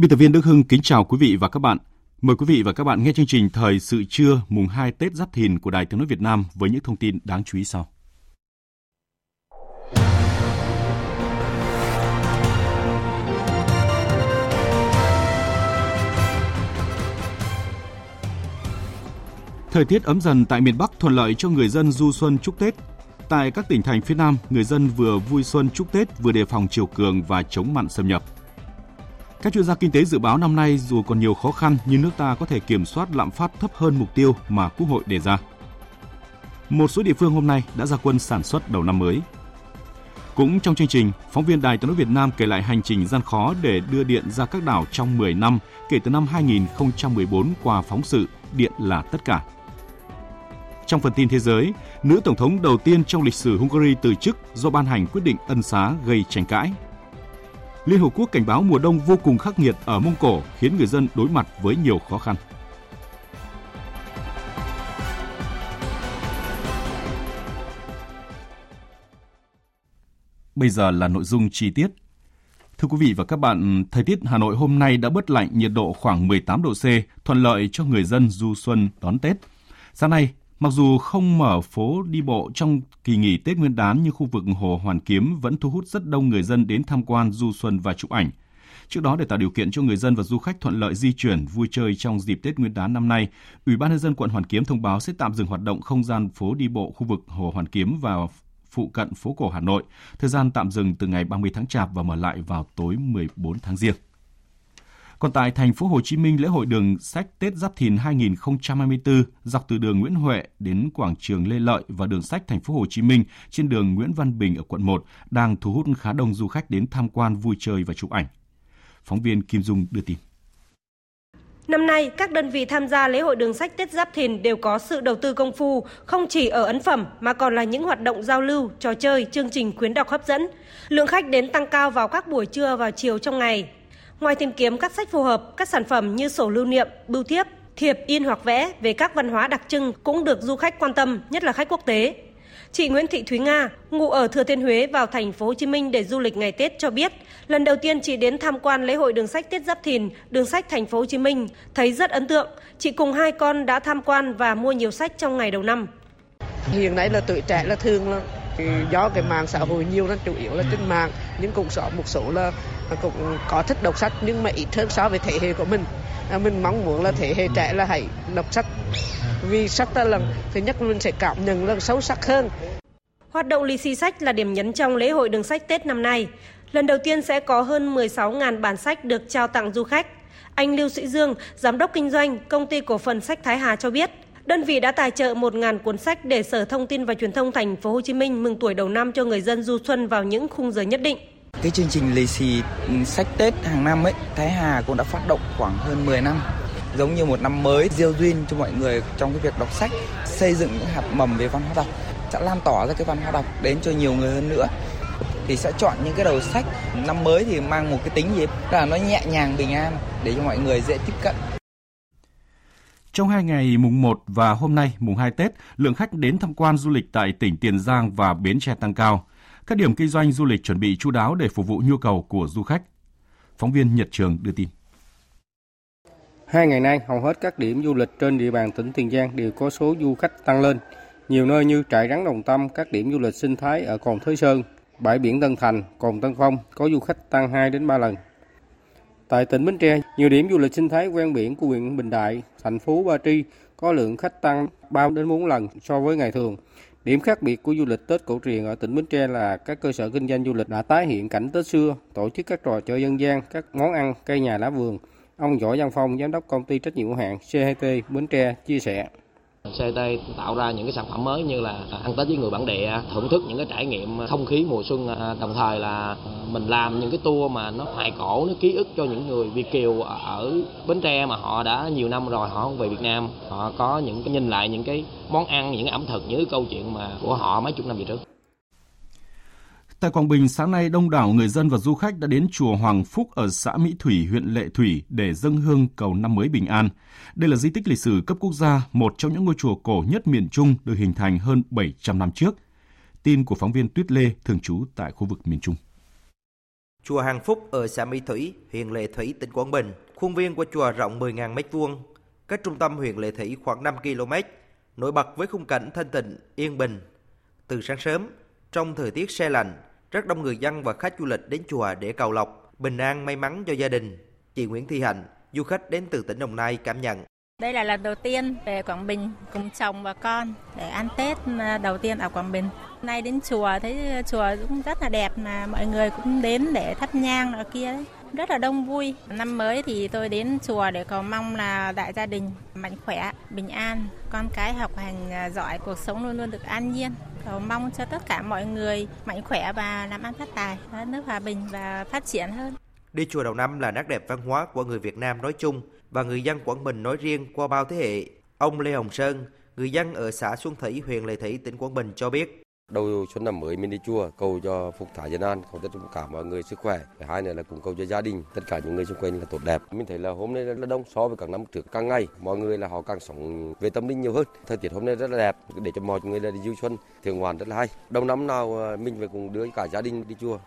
Biên tập viên Đức Hưng kính chào quý vị và các bạn. Mời quý vị và các bạn nghe chương trình Thời sự trưa mùng 2 Tết Giáp Thìn của Đài Tiếng nói Việt Nam với những thông tin đáng chú ý sau. Thời tiết ấm dần tại miền Bắc thuận lợi cho người dân du xuân chúc Tết. Tại các tỉnh thành phía Nam, người dân vừa vui xuân chúc Tết vừa đề phòng chiều cường và chống mặn xâm nhập. Các chuyên gia kinh tế dự báo năm nay dù còn nhiều khó khăn nhưng nước ta có thể kiểm soát lạm phát thấp hơn mục tiêu mà Quốc hội đề ra. Một số địa phương hôm nay đã ra quân sản xuất đầu năm mới. Cũng trong chương trình, phóng viên Đài Tiếng nói Việt Nam kể lại hành trình gian khó để đưa điện ra các đảo trong 10 năm kể từ năm 2014 qua phóng sự Điện là tất cả. Trong phần tin thế giới, nữ tổng thống đầu tiên trong lịch sử Hungary từ chức do ban hành quyết định ân xá gây tranh cãi. Liên Hợp Quốc cảnh báo mùa đông vô cùng khắc nghiệt ở Mông Cổ khiến người dân đối mặt với nhiều khó khăn. Bây giờ là nội dung chi tiết. Thưa quý vị và các bạn, thời tiết Hà Nội hôm nay đã bớt lạnh, nhiệt độ khoảng 18 độ C, thuận lợi cho người dân du xuân đón Tết. Sáng nay, Mặc dù không mở phố đi bộ trong kỳ nghỉ Tết Nguyên đán nhưng khu vực Hồ Hoàn Kiếm vẫn thu hút rất đông người dân đến tham quan du xuân và chụp ảnh. Trước đó để tạo điều kiện cho người dân và du khách thuận lợi di chuyển, vui chơi trong dịp Tết Nguyên đán năm nay, Ủy ban nhân dân quận Hoàn Kiếm thông báo sẽ tạm dừng hoạt động không gian phố đi bộ khu vực Hồ Hoàn Kiếm và phụ cận phố cổ Hà Nội. Thời gian tạm dừng từ ngày 30 tháng Chạp và mở lại vào tối 14 tháng Giêng. Còn tại thành phố Hồ Chí Minh, lễ hội đường sách Tết Giáp Thìn 2024 dọc từ đường Nguyễn Huệ đến quảng trường Lê Lợi và đường sách thành phố Hồ Chí Minh trên đường Nguyễn Văn Bình ở quận 1 đang thu hút khá đông du khách đến tham quan vui chơi và chụp ảnh. Phóng viên Kim Dung đưa tin. Năm nay, các đơn vị tham gia lễ hội đường sách Tết Giáp Thìn đều có sự đầu tư công phu, không chỉ ở ấn phẩm mà còn là những hoạt động giao lưu, trò chơi, chương trình khuyến đọc hấp dẫn. Lượng khách đến tăng cao vào các buổi trưa và chiều trong ngày, Ngoài tìm kiếm các sách phù hợp, các sản phẩm như sổ lưu niệm, bưu thiếp, thiệp in hoặc vẽ về các văn hóa đặc trưng cũng được du khách quan tâm, nhất là khách quốc tế. Chị Nguyễn Thị Thúy Nga, ngụ ở Thừa Thiên Huế vào thành phố Hồ Chí Minh để du lịch ngày Tết cho biết, lần đầu tiên chị đến tham quan lễ hội đường sách Tết Giáp Thìn, đường sách thành phố Hồ Chí Minh, thấy rất ấn tượng. Chị cùng hai con đã tham quan và mua nhiều sách trong ngày đầu năm. Hiện nay là tuổi trẻ là thường là do cái mạng xã hội nhiều nên chủ yếu là trên mạng nhưng cũng có một số là cũng có thích đọc sách nhưng mà ít hơn so với thế hệ của mình à, mình mong muốn là thế hệ trẻ là hãy đọc sách vì sách ta lần thứ nhất mình sẽ cảm nhận lần sâu sắc hơn Hoạt động lì xì sách là điểm nhấn trong lễ hội đường sách Tết năm nay. Lần đầu tiên sẽ có hơn 16.000 bản sách được trao tặng du khách. Anh Lưu Sĩ Dương, giám đốc kinh doanh công ty cổ phần sách Thái Hà cho biết, đơn vị đã tài trợ 1.000 cuốn sách để Sở Thông tin và Truyền thông thành phố Hồ Chí Minh mừng tuổi đầu năm cho người dân du xuân vào những khung giờ nhất định. Cái chương trình lì xì sách Tết hàng năm ấy, Thái Hà cũng đã phát động khoảng hơn 10 năm. Giống như một năm mới diêu duyên cho mọi người trong cái việc đọc sách, xây dựng những hạt mầm về văn hóa đọc, sẽ lan tỏa ra cái văn hóa đọc đến cho nhiều người hơn nữa thì sẽ chọn những cái đầu sách năm mới thì mang một cái tính gì là nó nhẹ nhàng bình an để cho mọi người dễ tiếp cận. Trong hai ngày mùng 1 và hôm nay mùng 2 Tết, lượng khách đến tham quan du lịch tại tỉnh Tiền Giang và Bến Tre tăng cao. Các điểm kinh doanh du lịch chuẩn bị chú đáo để phục vụ nhu cầu của du khách. Phóng viên Nhật Trường đưa tin. Hai ngày nay, hầu hết các điểm du lịch trên địa bàn tỉnh Tiền Giang đều có số du khách tăng lên. Nhiều nơi như trại rắn Đồng Tâm, các điểm du lịch sinh thái ở Cồn Thới Sơn, bãi biển Tân Thành, Cồn Tân Phong có du khách tăng 2 đến 3 lần. Tại tỉnh Bến Tre, nhiều điểm du lịch sinh thái ven biển của huyện Bình Đại, thành phố Ba Tri có lượng khách tăng 3 đến 4 lần so với ngày thường. Điểm khác biệt của du lịch Tết cổ truyền ở tỉnh Bến Tre là các cơ sở kinh doanh du lịch đã tái hiện cảnh Tết xưa, tổ chức các trò chơi dân gian, các món ăn, cây nhà lá vườn. Ông Võ Văn Phong, giám đốc công ty trách nhiệm hữu hạn CHT Bến Tre chia sẻ. CT tạo ra những cái sản phẩm mới như là ăn Tết với người bản địa, thưởng thức những cái trải nghiệm ờ, không khí mùa xuân, ờ, đồng thời là ờ, mình làm những cái tour mà nó hoài cổ, nó ký ức cho những người Việt kiều ở Bến Tre mà họ đã nhiều năm rồi họ không về Việt Nam, họ có những cái nhìn lại những cái món ăn, những cái ẩm thực, những cái câu chuyện mà của họ mấy chục năm về trước. Tại Quảng Bình, sáng nay đông đảo người dân và du khách đã đến chùa Hoàng Phúc ở xã Mỹ Thủy, huyện Lệ Thủy để dâng hương cầu năm mới bình an. Đây là di tích lịch sử cấp quốc gia, một trong những ngôi chùa cổ nhất miền Trung được hình thành hơn 700 năm trước. Tin của phóng viên Tuyết Lê, thường trú tại khu vực miền Trung. Chùa Hàng Phúc ở xã Mỹ Thủy, huyện Lệ Thủy, tỉnh Quảng Bình. Khuôn viên của chùa rộng 10.000 m2, cách trung tâm huyện Lệ Thủy khoảng 5 km, nổi bật với khung cảnh thanh tịnh, yên bình. Từ sáng sớm, trong thời tiết se lạnh, rất đông người dân và khách du lịch đến chùa để cầu lộc, bình an may mắn cho gia đình. Chị Nguyễn Thị Hạnh, du khách đến từ tỉnh Đồng Nai cảm nhận. Đây là lần đầu tiên về Quảng Bình cùng chồng và con để ăn Tết à, đầu tiên ở Quảng Bình. Nay đến chùa thấy chùa cũng rất là đẹp mà mọi người cũng đến để thắp nhang ở kia đấy. Rất là đông vui. Năm mới thì tôi đến chùa để cầu mong là đại gia đình mạnh khỏe, bình an, con cái học hành à, giỏi, cuộc sống luôn luôn được an nhiên. Cầu mong cho tất cả mọi người mạnh khỏe và làm ăn phát tài, đất nước hòa bình và phát triển hơn. Đi chùa đầu năm là nét đẹp văn hóa của người Việt Nam nói chung và người dân Quảng Bình nói riêng qua bao thế hệ. Ông Lê Hồng Sơn, người dân ở xã Xuân Thủy, huyện Lệ Thủy, tỉnh Quảng Bình cho biết. Đầu xuân năm mới mình đi chùa cầu cho phúc thả dân an, cầu cho tất cả mọi người sức khỏe. Hai nữa là cũng cầu cho gia đình, tất cả những người xung quanh là tốt đẹp. Mình thấy là hôm nay rất là đông so với các năm trước càng ngày, mọi người là họ càng sống về tâm linh nhiều hơn. Thời tiết hôm nay rất là đẹp để cho mọi người là đi du xuân, thường hoàn rất là hay. Đầu năm nào ờ, mình phải cùng đưa cả gia đình đi chùa.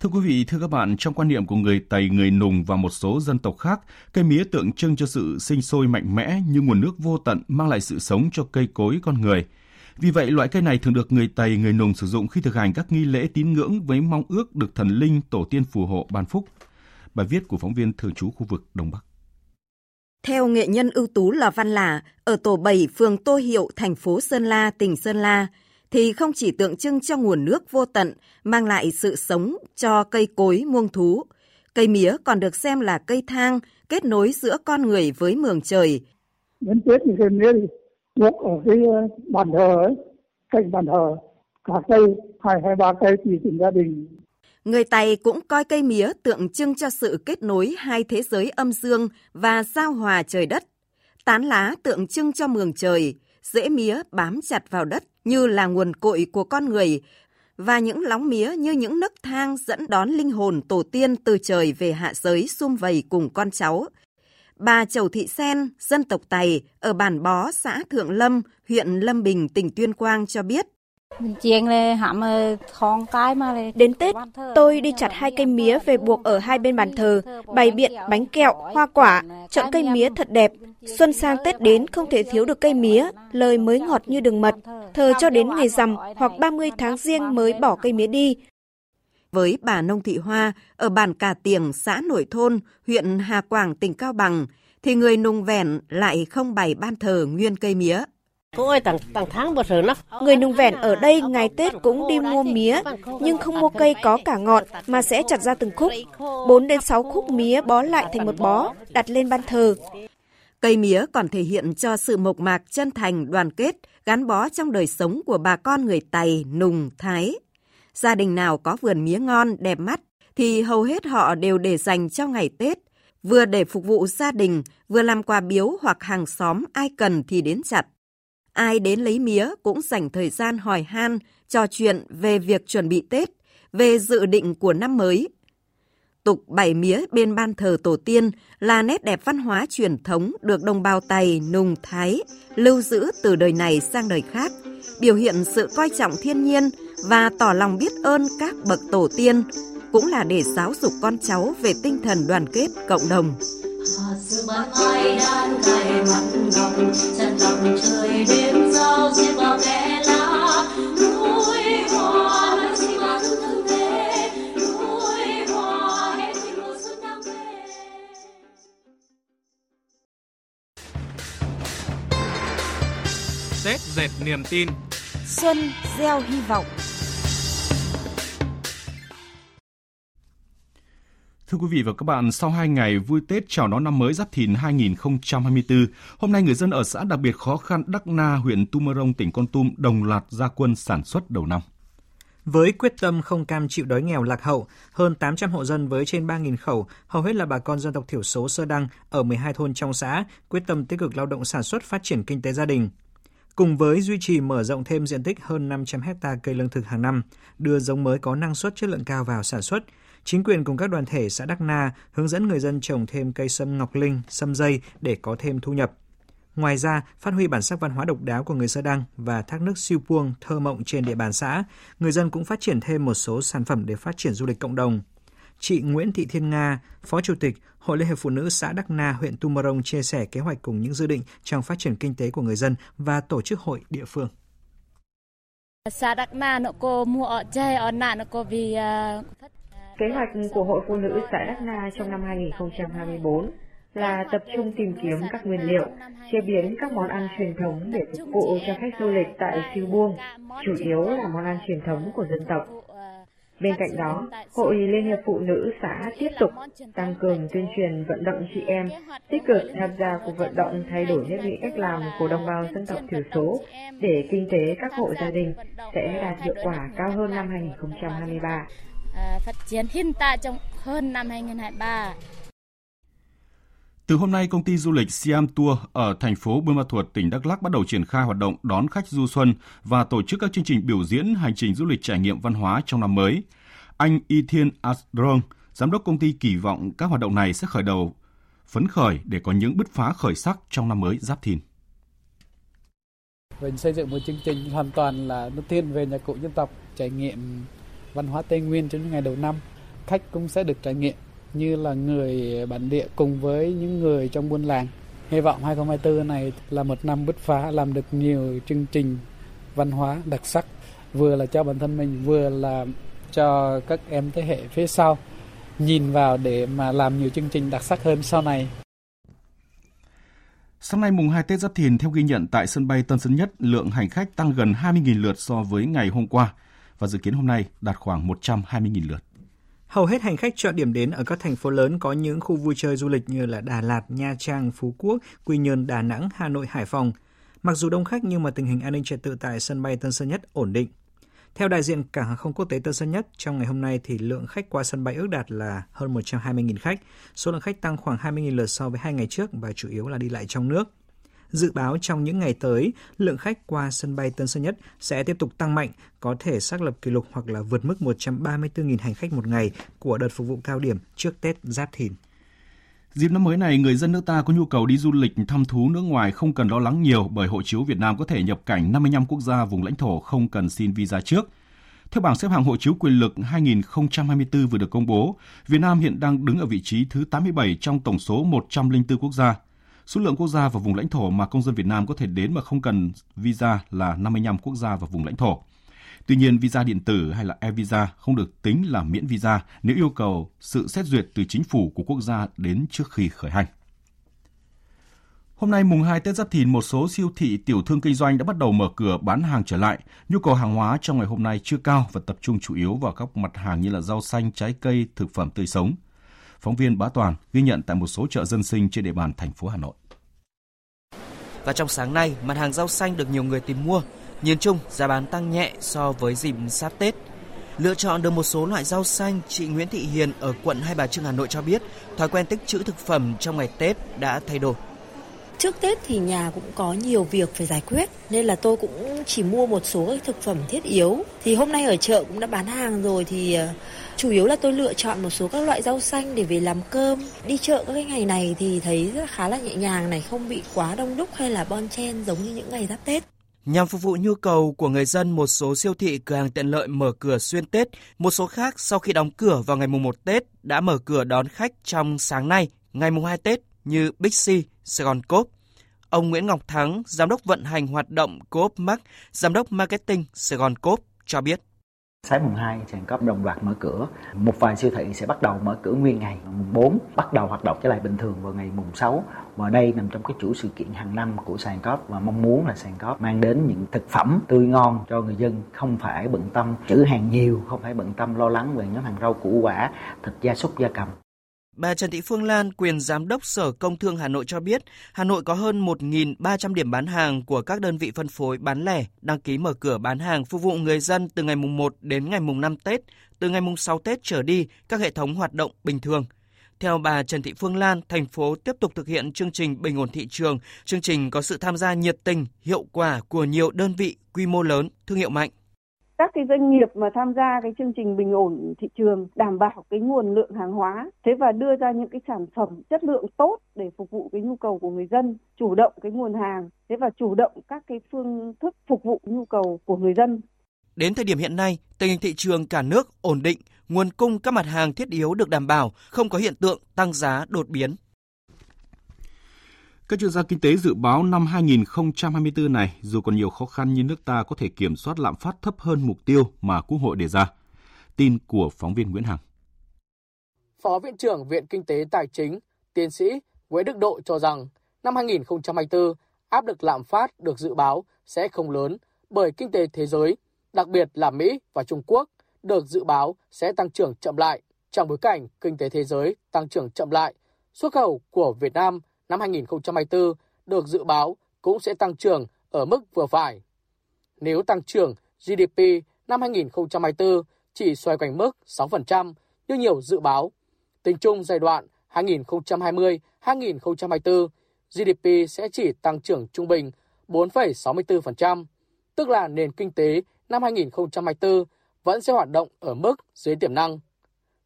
Thưa quý vị, thưa các bạn, trong quan niệm của người Tây, người Nùng và một số dân tộc khác, cây mía tượng trưng cho sự sinh sôi mạnh mẽ như nguồn nước vô tận mang lại sự sống cho cây cối con người. Vì vậy, loại cây này thường được người Tây, người Nùng sử dụng khi thực hành các nghi lễ tín ngưỡng với mong ước được thần linh, tổ tiên phù hộ ban phúc. Bài viết của phóng viên thường trú khu vực Đông Bắc. Theo nghệ nhân ưu tú Lò Văn Lả, ở tổ 7 phường Tô Hiệu, thành phố Sơn La, tỉnh Sơn La, thì không chỉ tượng trưng cho nguồn nước vô tận, mang lại sự sống cho cây cối muông thú. Cây mía còn được xem là cây thang, kết nối giữa con người với mường trời. Đến Tết thì cây mía thì buộc ở cái ờ, bàn thờ ấy, cạnh bàn thờ, cả cây, hai hai ba cây tùy từng gia đình. Người Tày cũng coi cây mía tượng trưng cho sự kết nối hai thế giới âm dương và giao hòa trời đất. Tán lá tượng trưng cho mường trời, rễ mía bám chặt vào đất như là nguồn cội của con người và những lóng mía như những nấc thang dẫn đón linh hồn tổ tiên từ trời về hạ giới sum vầy cùng con cháu. Bà Chầu Thị Sen, dân tộc Tày, ở bản Bó, xã Thượng Lâm, huyện Lâm Bình, tỉnh Tuyên Quang cho biết. Đến Tết, tôi đi chặt hai cây mía về buộc ở hai bên bàn thờ, bày biện bánh kẹo, hoa quả, chọn cây mía thật đẹp. Xuân sang Tết đến không thể thiếu được cây mía, lời mới ngọt như đường mật. Thờ cho đến ngày rằm hoặc 30 tháng riêng mới bỏ cây mía đi. Với bà Nông Thị Hoa ở bản Cà Tiềng, xã Nội Thôn, huyện Hà Quảng, tỉnh Cao Bằng, thì người nùng vẹn lại không bày ban thờ nguyên cây mía. Người nung vẹn ở đây ngày Tết cũng đi mua mía, nhưng không mua cây có cả ngọn mà sẽ chặt ra từng khúc. 4 đến 6 khúc mía bó lại thành một bó, đặt lên ban thờ. Cây mía còn thể hiện cho sự mộc mạc chân thành, đoàn kết, gắn bó trong đời sống của bà con người Tày, Nùng, Thái. Gia đình nào có vườn mía ngon, đẹp mắt thì hầu hết họ đều để dành cho ngày Tết, vừa để phục vụ gia đình, vừa làm quà biếu hoặc hàng xóm ai cần thì đến chặt. Ai đến lấy mía cũng dành thời gian hỏi han, trò chuyện về việc chuẩn bị Tết, về dự định của năm mới. Tục bày mía bên ban thờ tổ tiên là nét đẹp văn hóa truyền thống được đồng bào Tày, Nùng, Thái lưu giữ từ đời này sang đời khác, biểu hiện sự coi trọng thiên nhiên và tỏ lòng biết ơn các bậc tổ tiên, cũng là để giáo dục con cháu về tinh thần đoàn kết cộng đồng. Hạt sự ban ai đan cài mặt ngọc chân lòng trời đêm giao diệt vào kẽ lá núi hoa nơi xin mà thương thương thế núi hoa hết thì mùa xuân đang về Tết dệt niềm tin. Xuân gieo hy vọng. Thưa quý vị và các bạn, sau 2 ngày vui Tết chào đón năm mới Giáp Thìn 2024, hôm nay người dân ở xã đặc biệt khó khăn Đắc Na, huyện Tumorong, tỉnh Con Tum đồng loạt gia quân sản xuất đầu năm. Với quyết tâm không cam chịu đói nghèo lạc hậu, hơn 800 hộ dân với trên 3.000 khẩu, hầu hết là bà con dân tộc thiểu số Sơ Đăng ở 12 thôn trong xã, quyết tâm tích cực lao động sản xuất phát triển kinh tế gia đình. Cùng với duy trì mở rộng thêm diện tích hơn 500 hecta cây lương thực hàng năm, đưa giống mới có năng suất chất lượng cao vào sản xuất, chính quyền cùng các đoàn thể xã Đắc Na hướng dẫn người dân trồng thêm cây sâm ngọc linh, sâm dây để có thêm thu nhập. Ngoài ra, phát huy bản sắc văn hóa độc đáo của người Sơ Đăng và thác nước siêu puông thơ mộng trên địa bàn xã, người dân cũng phát triển thêm một số sản phẩm để phát triển du lịch cộng đồng. Chị Nguyễn Thị Thiên Nga, Phó Chủ tịch Hội Liên hiệp Phụ nữ xã Đắc Na, huyện Tumorong chia sẻ kế hoạch cùng những dự định trong phát triển kinh tế của người dân và tổ chức hội địa phương. Kế hoạch của Hội Phụ nữ xã Đắc Na trong năm 2024 là tập trung tìm kiếm các nguyên liệu, chế biến các món ăn truyền thống để phục vụ cho khách du lịch tại Siêu Buông, chủ yếu là món ăn truyền thống của dân tộc. Bên cạnh đó, Hội Liên hiệp Phụ nữ xã tiếp tục tăng cường tuyên truyền vận động chị em tích cực tham gia cuộc vận động thay đổi nếp nghĩ cách làm của đồng bào dân tộc thiểu số để kinh tế các hộ gia đình sẽ đạt hiệu quả cao hơn năm 2023. À, phát triển hiện tại trong hơn năm 2023. Từ hôm nay, công ty du lịch Siam Tour ở thành phố Buôn Ma Thuột, tỉnh Đắk Lắk bắt đầu triển khai hoạt động đón khách du xuân và tổ chức các chương trình biểu diễn hành trình du lịch trải nghiệm văn hóa trong năm mới. Anh Y Thiên Asdrong, giám đốc công ty kỳ vọng các hoạt động này sẽ khởi đầu phấn khởi để có những bứt phá khởi sắc trong năm mới Giáp Thìn. Mình xây dựng một chương trình hoàn toàn là nó thiên về nhà cụ dân tộc, trải nghiệm văn hóa Tây Nguyên trong những ngày đầu năm. Khách cũng sẽ được trải nghiệm như là người bản địa cùng với những người trong buôn làng. Hy vọng 2024 này là một năm bứt phá, làm được nhiều chương trình văn hóa đặc sắc, vừa là cho bản thân mình, vừa là cho các em thế hệ phía sau nhìn vào để mà làm nhiều chương trình đặc sắc hơn sau này. Sáng nay mùng 2 Tết Giáp Thìn theo ghi nhận tại sân bay Tân Sơn Nhất, lượng hành khách tăng gần 20.000 lượt so với ngày hôm qua và dự kiến hôm nay đạt khoảng 120.000 lượt. Hầu hết hành khách chọn điểm đến ở các thành phố lớn có những khu vui chơi du lịch như là Đà Lạt, Nha Trang, Phú Quốc, Quy Nhơn, Đà Nẵng, Hà Nội, Hải Phòng. Mặc dù đông khách nhưng mà tình hình an ninh trật tự tại sân bay Tân Sơn Nhất ổn định. Theo đại diện Cảng hàng không quốc tế Tân Sơn Nhất, trong ngày hôm nay thì lượng khách qua sân bay ước đạt là hơn 120.000 khách. Số lượng khách tăng khoảng 20.000 lượt so với hai ngày trước và chủ yếu là đi lại trong nước. Dự báo trong những ngày tới, lượng khách qua sân bay Tân Sơn Nhất sẽ tiếp tục tăng mạnh, có thể xác lập kỷ lục hoặc là vượt mức 134.000 hành khách một ngày của đợt phục vụ cao điểm trước Tết Giáp Thìn. Dịp năm mới này, người dân nước ta có nhu cầu đi du lịch thăm thú nước ngoài không cần lo lắng nhiều bởi hộ chiếu Việt Nam có thể nhập cảnh 55 quốc gia vùng lãnh thổ không cần xin visa trước. Theo bảng xếp hạng hộ chiếu quyền lực 2024 vừa được công bố, Việt Nam hiện đang đứng ở vị trí thứ 87 trong tổng số 104 quốc gia. Số lượng quốc gia và vùng lãnh thổ mà công dân Việt Nam có thể đến mà không cần visa là 55 quốc gia và vùng lãnh thổ. Tuy nhiên, visa điện tử hay là e-visa không được tính là miễn visa nếu yêu cầu sự xét duyệt từ chính phủ của quốc gia đến trước khi khởi hành. Hôm nay mùng 2 Tết Giáp Thìn, một số siêu thị tiểu thương kinh doanh đã bắt đầu mở cửa bán hàng trở lại. Nhu cầu hàng hóa trong ngày hôm nay chưa cao và tập trung chủ yếu vào các mặt hàng như là rau xanh, trái cây, thực phẩm tươi sống. Phóng viên Bá Toàn ghi nhận tại một số chợ dân sinh trên địa bàn thành phố Hà Nội. Và trong sáng nay, mặt hàng rau xanh được nhiều người tìm mua. Nhìn chung, giá bán tăng nhẹ so với dịp sát Tết. Lựa chọn được một số loại rau xanh, chị Nguyễn Thị Hiền ở quận Hai Bà Trưng Hà Nội cho biết, thói quen tích trữ thực phẩm trong ngày Tết đã thay đổi. Trước Tết thì nhà cũng có nhiều việc phải giải quyết nên là tôi cũng chỉ mua một số thực phẩm thiết yếu. Thì hôm nay ở chợ cũng đã bán hàng rồi thì ờ, chủ yếu là tôi lựa chọn một số các loại rau xanh để về làm cơm. Đi chợ các cái ngày này thì thấy rất khá là nhẹ nhàng này, không bị quá đông đúc hay là bon chen giống như những ngày giáp Tết. Nhằm phục vụ nhu cầu của người dân, một số siêu thị cửa hàng tiện lợi mở cửa xuyên Tết, một số khác sau khi đóng cửa vào ngày mùng 1 Tết đã mở cửa đón khách trong sáng nay, ngày mùng 2 Tết như Big C, Sài Gòn Coop. Ông Nguyễn Ngọc Thắng, giám đốc vận hành hoạt động Coop mark giám đốc marketing Sài Gòn Coop cho biết. Sáng mùng 2, sàn cóp đồng loạt mở cửa. Một vài siêu thị sẽ bắt đầu mở cửa nguyên ngày. Mùng 4 bắt đầu hoạt động trở lại bình thường vào ngày mùng 6. Và đây nằm trong cái chuỗi sự kiện hàng năm của sàn cóp và mong muốn là sàn cóp mang đến những thực phẩm tươi ngon cho người dân không phải bận tâm trữ hàng nhiều, không phải bận tâm lo lắng về nhóm hàng rau củ quả, thịt gia súc gia cầm. Bà Trần Thị Phương Lan, quyền giám đốc Sở Công Thương Hà Nội cho biết, Hà Nội có hơn 1.300 điểm bán hàng của các đơn vị phân phối bán lẻ đăng ký mở cửa bán hàng phục vụ người dân từ ngày mùng 1 đến ngày mùng 5 Tết. Từ ngày mùng 6 Tết trở đi, các hệ thống hoạt động bình thường. Theo bà Trần Thị Phương Lan, thành phố tiếp tục thực hiện chương trình bình ổn thị trường. Chương trình có sự tham gia nhiệt tình, hiệu quả của nhiều đơn vị quy mô lớn, thương hiệu mạnh các cái doanh nghiệp mà tham gia cái chương trình bình ổn thị trường đảm bảo cái nguồn lượng hàng hóa thế và đưa ra những cái sản phẩm chất lượng tốt để phục vụ cái nhu cầu của người dân chủ động cái nguồn hàng thế và chủ động các cái phương thức phục vụ nhu cầu của người dân Đến thời điểm hiện nay, tình hình thị trường cả nước ổn định, nguồn cung các mặt hàng thiết yếu được đảm bảo, không có hiện tượng tăng giá đột biến. Các chuyên gia kinh tế dự báo năm 2024 này, dù còn nhiều khó khăn nhưng nước ta có thể kiểm soát lạm phát thấp hơn mục tiêu mà Quốc hội đề ra. Tin của phóng viên Nguyễn Hằng. Phó Viện trưởng Viện Kinh tế Tài chính, tiến sĩ Nguyễn Đức Độ cho rằng năm 2024, áp lực lạm phát được dự báo sẽ không lớn bởi kinh tế thế giới, đặc biệt là Mỹ và Trung Quốc, được dự báo sẽ tăng trưởng chậm lại. Trong bối cảnh kinh tế thế giới tăng trưởng chậm lại, xuất khẩu của Việt Nam năm 2024 được dự báo cũng sẽ tăng trưởng ở mức vừa phải. Nếu tăng trưởng GDP năm 2024 chỉ xoay quanh mức 6% như nhiều dự báo, tính chung giai đoạn 2020-2024, GDP sẽ chỉ tăng trưởng trung bình 4,64%, tức là nền kinh tế năm 2024 vẫn sẽ hoạt động ở mức dưới tiềm năng.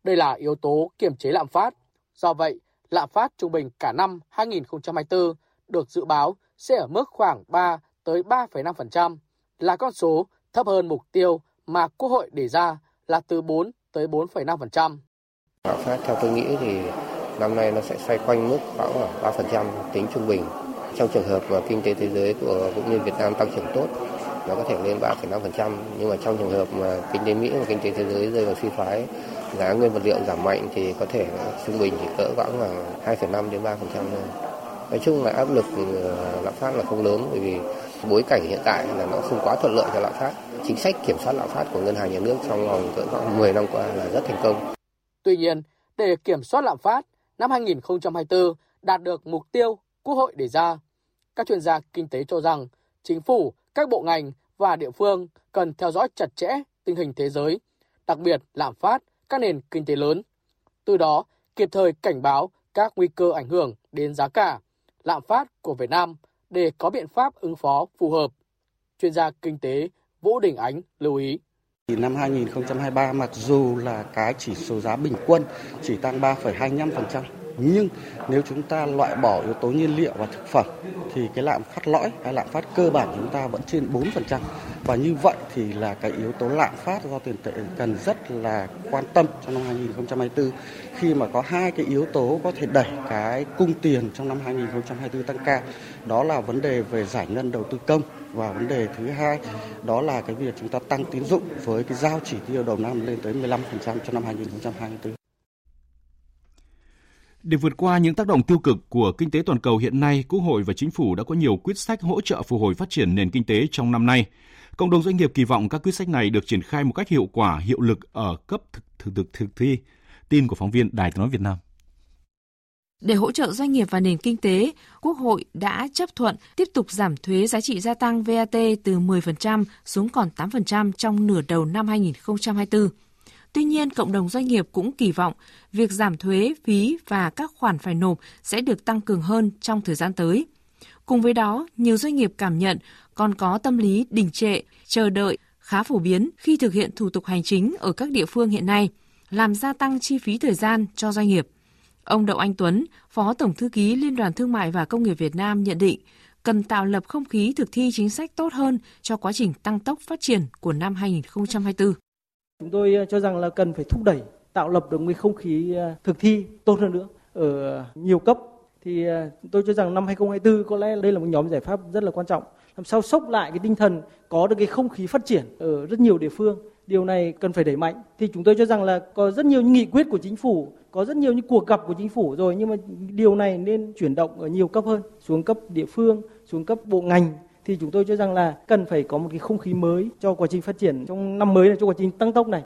Đây là yếu tố kiềm chế lạm phát. Do vậy, lạm phát trung bình cả năm 2024 được dự báo sẽ ở mức khoảng 3 tới 3,5%, là con số thấp hơn mục tiêu mà Quốc hội đề ra là từ 4 tới 4,5%. Lạm phát theo tôi nghĩ thì năm nay nó sẽ xoay quanh mức khoảng 3% tính trung bình. Trong trường hợp mà kinh tế thế giới của cũng như Việt Nam tăng trưởng tốt, nó có thể lên 3,5%. Nhưng mà trong trường hợp mà kinh tế Mỹ và kinh tế thế giới rơi vào suy thoái giá nguyên vật liệu giảm mạnh thì có thể trung bình thì cỡ khoảng là 2,5 đến 3% thôi. Nói chung là áp lực ờ, lạm phát là không lớn bởi vì bối cảnh hiện tại là nó không quá thuận lợi cho lạm phát. Chính sách kiểm soát lạm phát của ngân hàng nhà nước trong vòng cỡ khoảng 10 năm qua là rất thành công. Tuy nhiên, để kiểm soát lạm phát, năm 2024 đạt được mục tiêu Quốc hội đề ra, các chuyên gia kinh tế cho rằng chính phủ, các bộ ngành và địa phương cần theo dõi chặt chẽ tình hình thế giới, đặc biệt lạm phát các nền kinh tế lớn. Từ đó, kịp thời cảnh báo các nguy cơ ảnh hưởng đến giá cả, lạm phát của Việt Nam để có biện pháp ứng phó phù hợp. Chuyên gia kinh tế Vũ Đình Ánh lưu ý. Năm 2023 mặc dù là cái chỉ số giá bình quân chỉ tăng 3,25%, nhưng nếu chúng ta loại bỏ yếu tố nhiên liệu và thực phẩm thì cái lạm phát lõi, cái lạm phát cơ bản chúng ta vẫn trên 4%. Và như vậy thì là cái yếu tố lạm phát do tiền tệ cần rất là quan tâm trong năm 2024 khi mà có hai cái yếu tố có thể đẩy cái cung tiền trong năm 2024 tăng cao. Đó là vấn đề về giải ngân đầu tư công và vấn đề thứ hai đó là cái việc chúng ta tăng tín dụng với cái giao chỉ tiêu đầu năm lên tới 15% cho năm 2024. Để vượt qua những tác động tiêu cực của kinh tế toàn cầu hiện nay, Quốc hội và Chính phủ đã có nhiều quyết sách hỗ trợ phục hồi phát triển nền kinh tế trong năm nay. Cộng đồng doanh nghiệp kỳ vọng các quyết sách này được triển khai một cách hiệu quả, hiệu lực ở cấp thực thực, thực, thực thi. Tin của phóng viên Đài tiếng nói Việt Nam. Để hỗ trợ doanh nghiệp và nền kinh tế, Quốc hội đã chấp thuận tiếp tục giảm thuế giá trị gia tăng VAT từ 10% xuống còn 8% trong nửa đầu năm 2024. Tuy nhiên, cộng đồng doanh nghiệp cũng kỳ vọng việc giảm thuế, phí và các khoản phải nộp sẽ được tăng cường hơn trong thời gian tới. Cùng với đó, nhiều doanh nghiệp cảm nhận còn có tâm lý đình trệ, chờ đợi khá phổ biến khi thực hiện thủ tục hành chính ở các địa phương hiện nay, làm gia tăng chi phí thời gian cho doanh nghiệp. Ông Đậu Anh Tuấn, Phó Tổng Thư ký Liên đoàn Thương mại và Công nghiệp Việt Nam nhận định, cần tạo lập không khí thực thi chính sách tốt hơn cho quá trình tăng tốc phát triển của năm 2024. Chúng tôi ờ, cho rằng là cần phải thúc đẩy, tạo lập được một không khí ờ, thực thi tốt hơn nữa ở nhiều cấp. Thì ờ, tôi cho rằng năm 2024 có lẽ đây là một nhóm giải pháp rất là quan trọng. Làm sao sốc lại cái tinh thần có được cái không khí phát triển ở rất nhiều địa phương Điều này cần phải đẩy mạnh. Thì chúng tôi cho rằng là có rất nhiều nghị quyết của chính phủ, có rất nhiều những cuộc gặp của chính phủ rồi nhưng mà điều này nên chuyển động ở nhiều cấp hơn, xuống cấp địa phương, xuống cấp bộ ngành thì chúng tôi cho rằng là cần phải có một cái không khí mới cho quá trình phát triển trong năm mới này, cho quá trình tăng tốc này.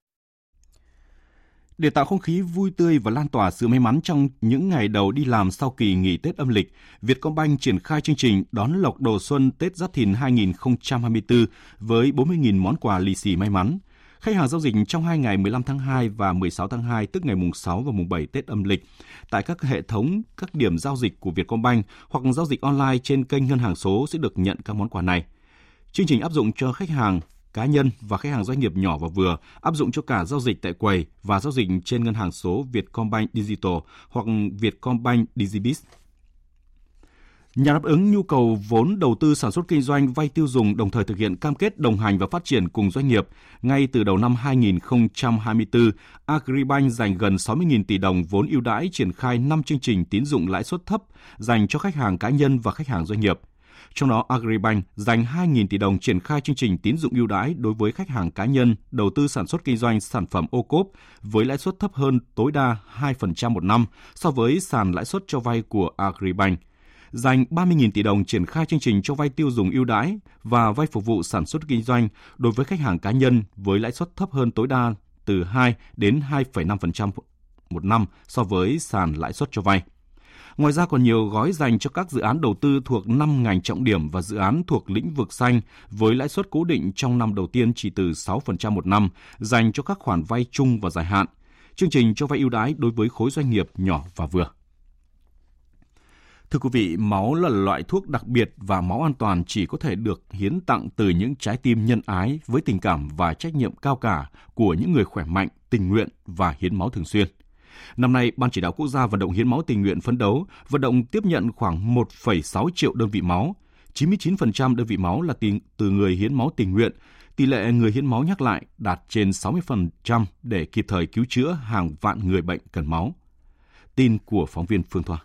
Để tạo không khí vui tươi và lan tỏa sự may mắn trong những ngày đầu đi làm sau kỳ nghỉ Tết âm lịch, Vietcombank triển khai chương trình đón lộc đầu xuân Tết Giáp Thìn 2024 với 40.000 món quà lì xì may mắn. Khách hàng giao dịch trong hai ngày 15 tháng 2 và 16 tháng 2 tức ngày mùng 6 và mùng 7 Tết âm lịch tại các hệ thống, các điểm giao dịch của Vietcombank hoặc giao dịch online trên kênh ngân hàng số sẽ được nhận các món quà này. Chương trình áp dụng cho khách hàng cá nhân và khách hàng doanh nghiệp nhỏ và vừa áp dụng cho cả giao dịch tại quầy và giao dịch trên ngân hàng số Vietcombank Digital hoặc Vietcombank Digibiz. Nhà đáp ứng nhu cầu vốn đầu tư sản xuất kinh doanh vay tiêu dùng đồng thời thực hiện cam kết đồng hành và phát triển cùng doanh nghiệp. Ngay từ đầu năm 2024, Agribank dành gần 60.000 tỷ đồng vốn ưu đãi triển khai 5 chương trình tín dụng lãi suất thấp dành cho khách hàng cá nhân và khách hàng doanh nghiệp. Trong đó, Agribank dành 2.000 tỷ đồng triển khai chương trình tín dụng ưu đãi đối với khách hàng cá nhân đầu tư sản xuất kinh doanh sản phẩm ô cốp với lãi suất thấp hơn tối đa 2% một năm so với sàn lãi suất cho vay của Agribank dành 30.000 tỷ đồng triển khai chương trình cho vay tiêu dùng ưu đãi và vay phục vụ sản xuất kinh doanh đối với khách hàng cá nhân với lãi suất thấp hơn tối đa từ 2 đến 2,5% một năm so với sàn lãi suất cho vay. Ngoài ra còn nhiều gói dành cho các dự án đầu tư thuộc 5 ngành trọng điểm và dự án thuộc lĩnh vực xanh với lãi suất cố định trong năm đầu tiên chỉ từ 6% một năm, dành cho các khoản vay chung và dài hạn. Chương trình cho vay ưu đãi đối với khối doanh nghiệp nhỏ và vừa. Thưa quý vị, máu là loại thuốc đặc biệt và máu an toàn chỉ có thể được hiến tặng từ những trái tim nhân ái với tình cảm và trách nhiệm cao cả của những người khỏe mạnh, tình nguyện và hiến máu thường xuyên. Năm nay, Ban chỉ đạo quốc gia vận động hiến máu tình nguyện phấn đấu vận động tiếp nhận khoảng 1,6 triệu đơn vị máu. 99% đơn vị máu là từ người hiến máu tình nguyện, tỷ lệ người hiến máu nhắc lại đạt trên 60% để kịp thời cứu chữa hàng vạn người bệnh cần máu. Tin của phóng viên Phương Thoa.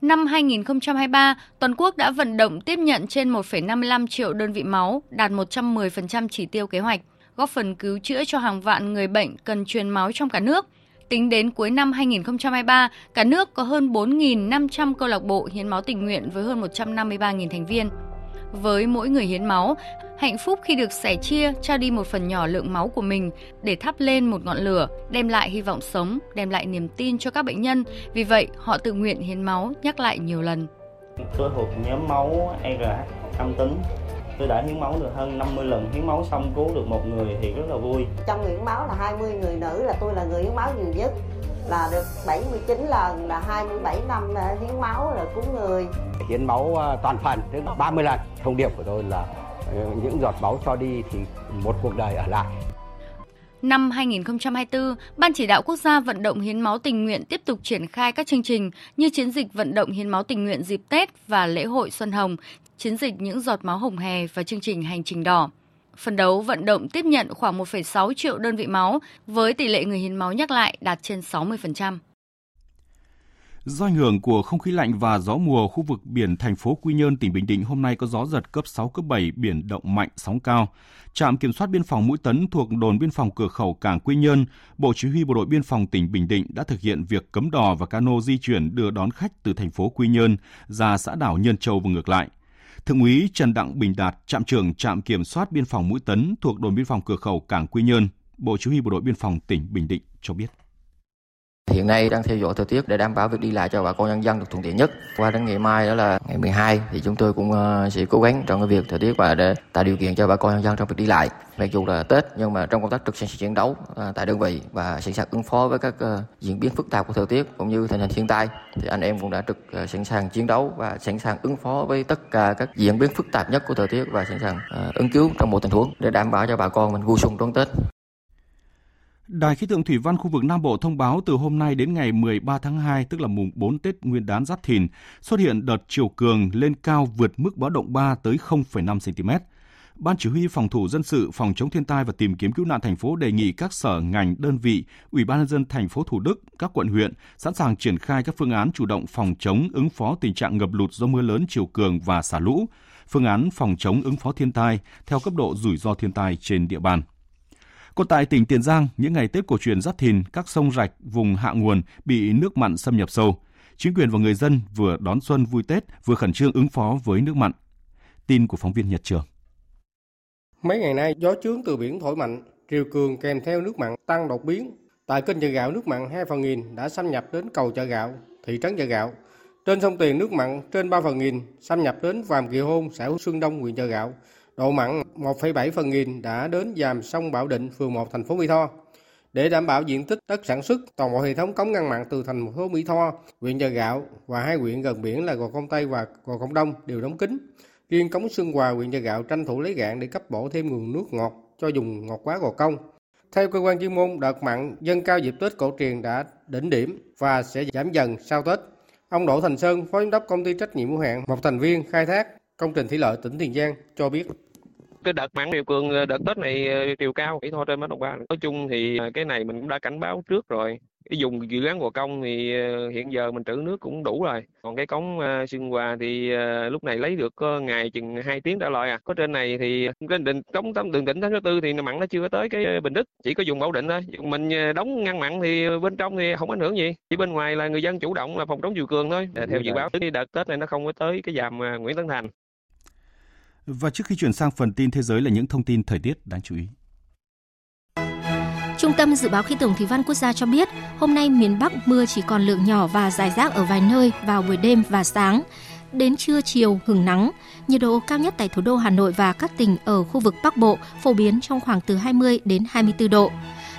Năm 2023, toàn quốc đã vận động tiếp nhận trên 1,55 triệu đơn vị máu, đạt 110% chỉ tiêu kế hoạch, góp phần cứu chữa cho hàng vạn người bệnh cần truyền máu trong cả nước. Tính đến cuối năm 2023, cả nước có hơn 4.500 câu lạc bộ hiến máu tình nguyện với hơn 153.000 thành viên. Với mỗi người hiến máu, hạnh phúc khi được sẻ chia, trao đi một phần nhỏ lượng máu của mình để thắp lên một ngọn lửa, đem lại hy vọng sống, đem lại niềm tin cho các bệnh nhân. Vì vậy, họ tự nguyện hiến máu, nhắc lại nhiều lần. Tôi thuộc nhóm máu RH âm tính. Tôi đã hiến máu được hơn 50 lần, hiến máu xong cứu được một người thì rất là vui. Trong người hiến máu là 20 người nữ là tôi là người hiến máu nhiều nhất là được 79 lần là 27 năm hiến máu là cứu người. Hiến máu à, toàn phần tức 30 lần. Thông điệp của tôi là ờ, những giọt máu cho đi thì một cuộc đời ở lại. Năm 2024, Ban chỉ đạo quốc gia vận động hiến máu tình nguyện tiếp tục triển khai các chương trình như chiến dịch vận động hiến máu tình nguyện dịp Tết và lễ hội Xuân Hồng, chiến dịch những giọt máu hồng hè và chương trình hành trình đỏ. Phần đấu vận động tiếp nhận khoảng 1,6 triệu đơn vị máu với tỷ lệ người hiến máu nhắc lại đạt trên 60%. Do ảnh hưởng của không khí lạnh và gió mùa, khu vực biển thành phố Quy Nhơn, tỉnh Bình Định hôm nay có gió giật cấp 6, cấp 7, biển động mạnh, sóng cao. Trạm kiểm soát biên phòng Mũi Tấn thuộc đồn biên phòng cửa khẩu cảng Quy Nhơn, Bộ Chỉ huy Bộ đội Biên phòng tỉnh Bình Định đã thực hiện việc cấm đò và cano di chuyển đưa đón khách từ thành phố Quy Nhơn ra xã đảo Nhân Châu và ngược lại. Thượng úy Trần Đặng Bình Đạt, trạm trưởng trạm kiểm soát biên phòng Mũi Tấn thuộc đồn biên phòng cửa khẩu cảng Quy Nhơn, Bộ Chỉ huy Bộ đội Biên phòng tỉnh Bình Định cho biết. Hiện nay đang theo dõi thời tiết để đảm bảo việc đi lại cho bà con nhân dân được thuận tiện nhất. Qua đến ngày mai, đó là ngày 12 thì chúng tôi cũng ờ, sẽ cố gắng trong cái việc thời tiết và để tạo điều kiện cho bà con nhân dân trong việc đi lại. Mặc dù là Tết, nhưng mà trong công tác trực sẵn sàng chiến đấu ờ, tại đơn vị và sẵn sàng ứng phó với các ờ, diễn biến phức tạp của thời tiết cũng như tình hình thiên tai, thì anh em cũng đã trực sẵn sàng chiến đấu và sẵn sàng ứng phó với tất cả các diễn biến phức tạp nhất của thời tiết và sẵn sàng ứng cứu trong mọi tình huống để đảm bảo cho bà con mình vui xuân đón Tết. Đài khí tượng thủy văn khu vực Nam Bộ thông báo từ hôm nay đến ngày 13 tháng 2, tức là mùng 4 Tết Nguyên đán Giáp Thìn, xuất hiện đợt chiều cường lên cao vượt mức báo động 3 tới 0,5 cm. Ban chỉ huy phòng thủ dân sự, phòng chống thiên tai và tìm kiếm cứu nạn thành phố đề nghị các sở ngành, đơn vị, Ủy ban nhân dân thành phố Thủ Đức, các quận huyện sẵn sàng triển khai các phương án chủ động phòng chống ứng phó tình trạng ngập lụt do mưa lớn chiều cường và xả lũ, phương án phòng chống ứng phó thiên tai theo cấp độ rủi ro thiên tai trên địa bàn. Còn tại tỉnh Tiền Giang, những ngày Tết cổ truyền Giáp Thìn, các sông rạch vùng hạ nguồn bị nước mặn xâm nhập sâu. Chính quyền và người dân vừa đón xuân vui Tết, vừa khẩn trương ứng phó với nước mặn. Tin của phóng viên Nhật Trường. Mấy ngày nay, gió chướng từ biển thổi mạnh, triều cường kèm theo nước mặn tăng đột biến. Tại kênh chợ gạo, nước mặn 2 phần nghìn đã xâm nhập đến cầu chợ gạo, thị trấn chợ gạo. Trên sông Tiền, nước mặn trên 3 phần nghìn xâm nhập đến Vàm Kỳ Hôn, xã Xuân Đông, huyện chợ gạo. Độ mặn 1,7 phần nghìn đã đến dàm sông Bảo Định, phường 1, thành phố Mỹ Tho. Để đảm bảo diện tích đất sản xuất, toàn bộ hệ thống cống ngăn mặn từ thành phố Mỹ Tho, huyện Chợ Gạo và hai huyện gần biển là Gò Công Tây và Gò Công Đông đều đóng kín. Riêng cống Xuân Hòa, huyện Chợ Gạo tranh thủ lấy gạn để cấp bổ thêm nguồn nước ngọt cho dùng ngọt quá Gò Công. Theo cơ quan chuyên môn, đợt mặn dân cao dịp Tết cổ truyền đã đỉnh điểm và sẽ giảm dần sau Tết. Ông Đỗ Thành Sơn, Phó Giám đốc Công ty trách nhiệm hữu hạn một thành viên khai thác công trình thủy lợi tỉnh Tiền Giang cho biết cái đợt mặn triều cường đợt tết này triều cao chỉ thôi trên mấy đồng ba nói chung thì cái này mình cũng đã cảnh báo trước rồi. Cái dùng dự án gò công thì hiện giờ mình trữ nước cũng đủ rồi. Còn cái cống xuyên hòa thì lúc này lấy được ngày chừng 2 tiếng đã loại à. Có trên này thì cái định cống tấm đường tỉnh tháng thứ tư thì mặn nó chưa có tới cái bình đức. Chỉ có dùng bảo định thôi. Mình đóng ngăn mặn thì bên trong thì không ảnh hưởng gì. Chỉ bên ngoài là người dân chủ động là phòng chống triều cường thôi. Theo dự báo cái đợt tết này nó không có tới cái dàm nguyễn tấn thành và trước khi chuyển sang phần tin thế giới là những thông tin thời tiết đáng chú ý. Trung tâm Dự báo Khí tượng Thủy văn Quốc gia cho biết, hôm nay miền Bắc mưa chỉ còn lượng nhỏ và dài rác ở vài nơi vào buổi đêm và sáng. Đến trưa chiều hừng nắng, nhiệt độ cao nhất tại thủ đô Hà Nội và các tỉnh ở khu vực Bắc Bộ phổ biến trong khoảng từ 20 đến 24 độ.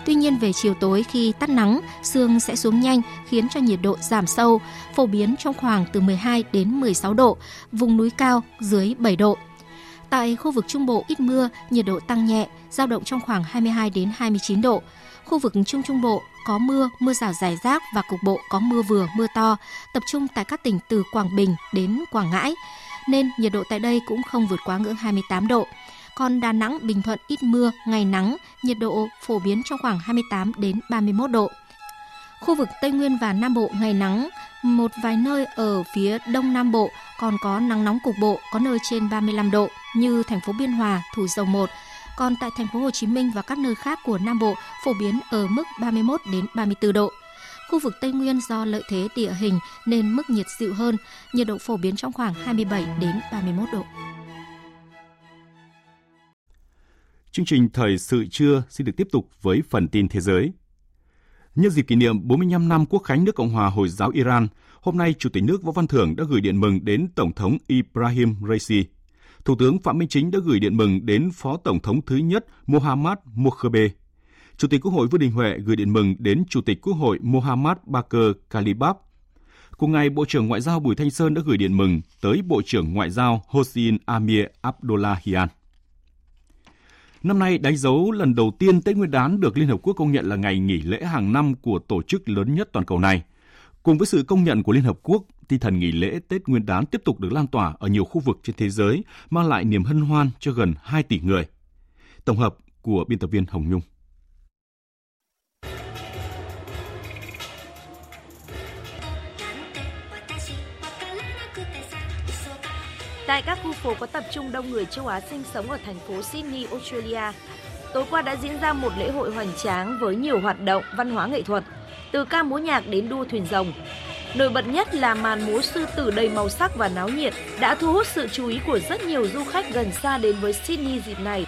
Tuy nhiên về chiều tối khi tắt nắng, sương sẽ xuống nhanh khiến cho nhiệt độ giảm sâu, phổ biến trong khoảng từ 12 đến 16 độ, vùng núi cao dưới 7 độ. Tại khu vực Trung Bộ ít mưa, nhiệt độ tăng nhẹ, giao động trong khoảng 22 đến 29 độ. Khu vực Trung Trung Bộ có mưa, mưa rào rải rác và cục bộ có mưa vừa, mưa to, tập trung tại các tỉnh từ Quảng Bình đến Quảng Ngãi, nên nhiệt độ tại đây cũng không vượt quá ngưỡng 28 độ. Còn Đà Nẵng, Bình Thuận ít mưa, ngày nắng, nhiệt độ phổ biến trong khoảng 28 đến 31 độ. Khu vực Tây Nguyên và Nam Bộ ngày nắng, một vài nơi ở phía Đông Nam Bộ còn có nắng nóng cục bộ, có nơi trên 35 độ như thành phố Biên Hòa, Thủ Dầu Một. Còn tại thành phố Hồ Chí Minh và các nơi khác của Nam Bộ phổ biến ở mức 31 đến 34 độ. Khu vực Tây Nguyên do lợi thế địa hình nên mức nhiệt dịu hơn, nhiệt độ phổ biến trong khoảng 27 đến 31 độ. Chương trình Thời sự trưa xin được tiếp tục với phần tin thế giới. Nhân dịp kỷ niệm 45 năm Quốc khánh nước Cộng hòa Hồi giáo Iran, hôm nay Chủ tịch nước Võ Văn Thưởng đã gửi điện mừng đến Tổng thống Ibrahim Raisi. Thủ tướng Phạm Minh Chính đã gửi điện mừng đến Phó Tổng thống thứ nhất Mohammad Mokhebe. Chủ tịch Quốc hội Vương Đình Huệ gửi điện mừng đến Chủ tịch Quốc hội Mohammad Bakr Kalibab. Cùng ngày, Bộ trưởng Ngoại giao Bùi Thanh Sơn đã gửi điện mừng tới Bộ trưởng Ngoại giao Hossein Amir Abdullahian. Năm nay đánh dấu lần đầu tiên Tết Nguyên đán được Liên Hợp Quốc công nhận là ngày nghỉ lễ hàng năm của tổ chức lớn nhất toàn cầu này. Cùng với sự công nhận của Liên Hợp Quốc, tinh thần nghỉ lễ Tết Nguyên đán tiếp tục được lan tỏa ở nhiều khu vực trên thế giới, mang lại niềm hân hoan cho gần 2 tỷ người. Tổng hợp của biên tập viên Hồng Nhung. Tại các khu phố có tập trung đông người châu Á sinh sống ở thành phố Sydney, Australia, tối qua đã diễn ra một lễ hội hoành tráng với nhiều hoạt động văn hóa nghệ thuật, từ ca múa nhạc đến đua thuyền rồng. Nổi bật nhất là màn múa sư tử đầy màu sắc và náo nhiệt đã thu hút sự chú ý của rất nhiều du khách gần xa đến với Sydney dịp này.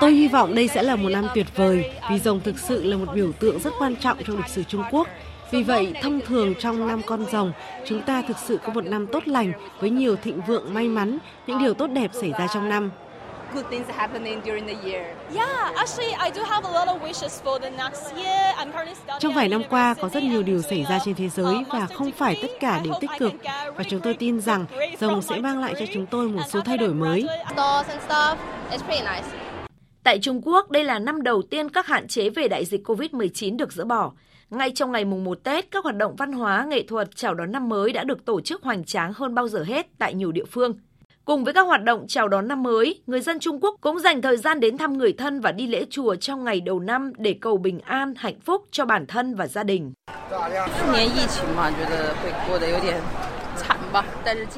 Tôi hy vọng đây sẽ là một năm tuyệt vời vì rồng thực sự là một biểu tượng rất quan trọng trong lịch sử Trung Quốc vì vậy, thông thường trong năm con rồng, chúng ta thực sự có một năm tốt lành với nhiều thịnh vượng may mắn, những điều tốt đẹp xảy ra trong năm. Trong vài năm qua có rất nhiều điều xảy ra trên thế giới và không phải tất cả đều tích cực và chúng tôi tin rằng rồng sẽ mang lại cho chúng tôi một số thay đổi mới. Tại Trung Quốc, đây là năm đầu tiên các hạn chế về đại dịch COVID-19 được dỡ bỏ. Ngay trong ngày mùng 1 Tết, các hoạt động văn hóa, nghệ thuật chào đón năm mới đã được tổ chức hoành tráng hơn bao giờ hết tại nhiều địa phương. Cùng với các hoạt động chào đón năm mới, người dân Trung Quốc cũng dành thời gian đến thăm người thân và đi lễ chùa trong ngày đầu năm để cầu bình an, hạnh phúc cho bản thân và gia đình.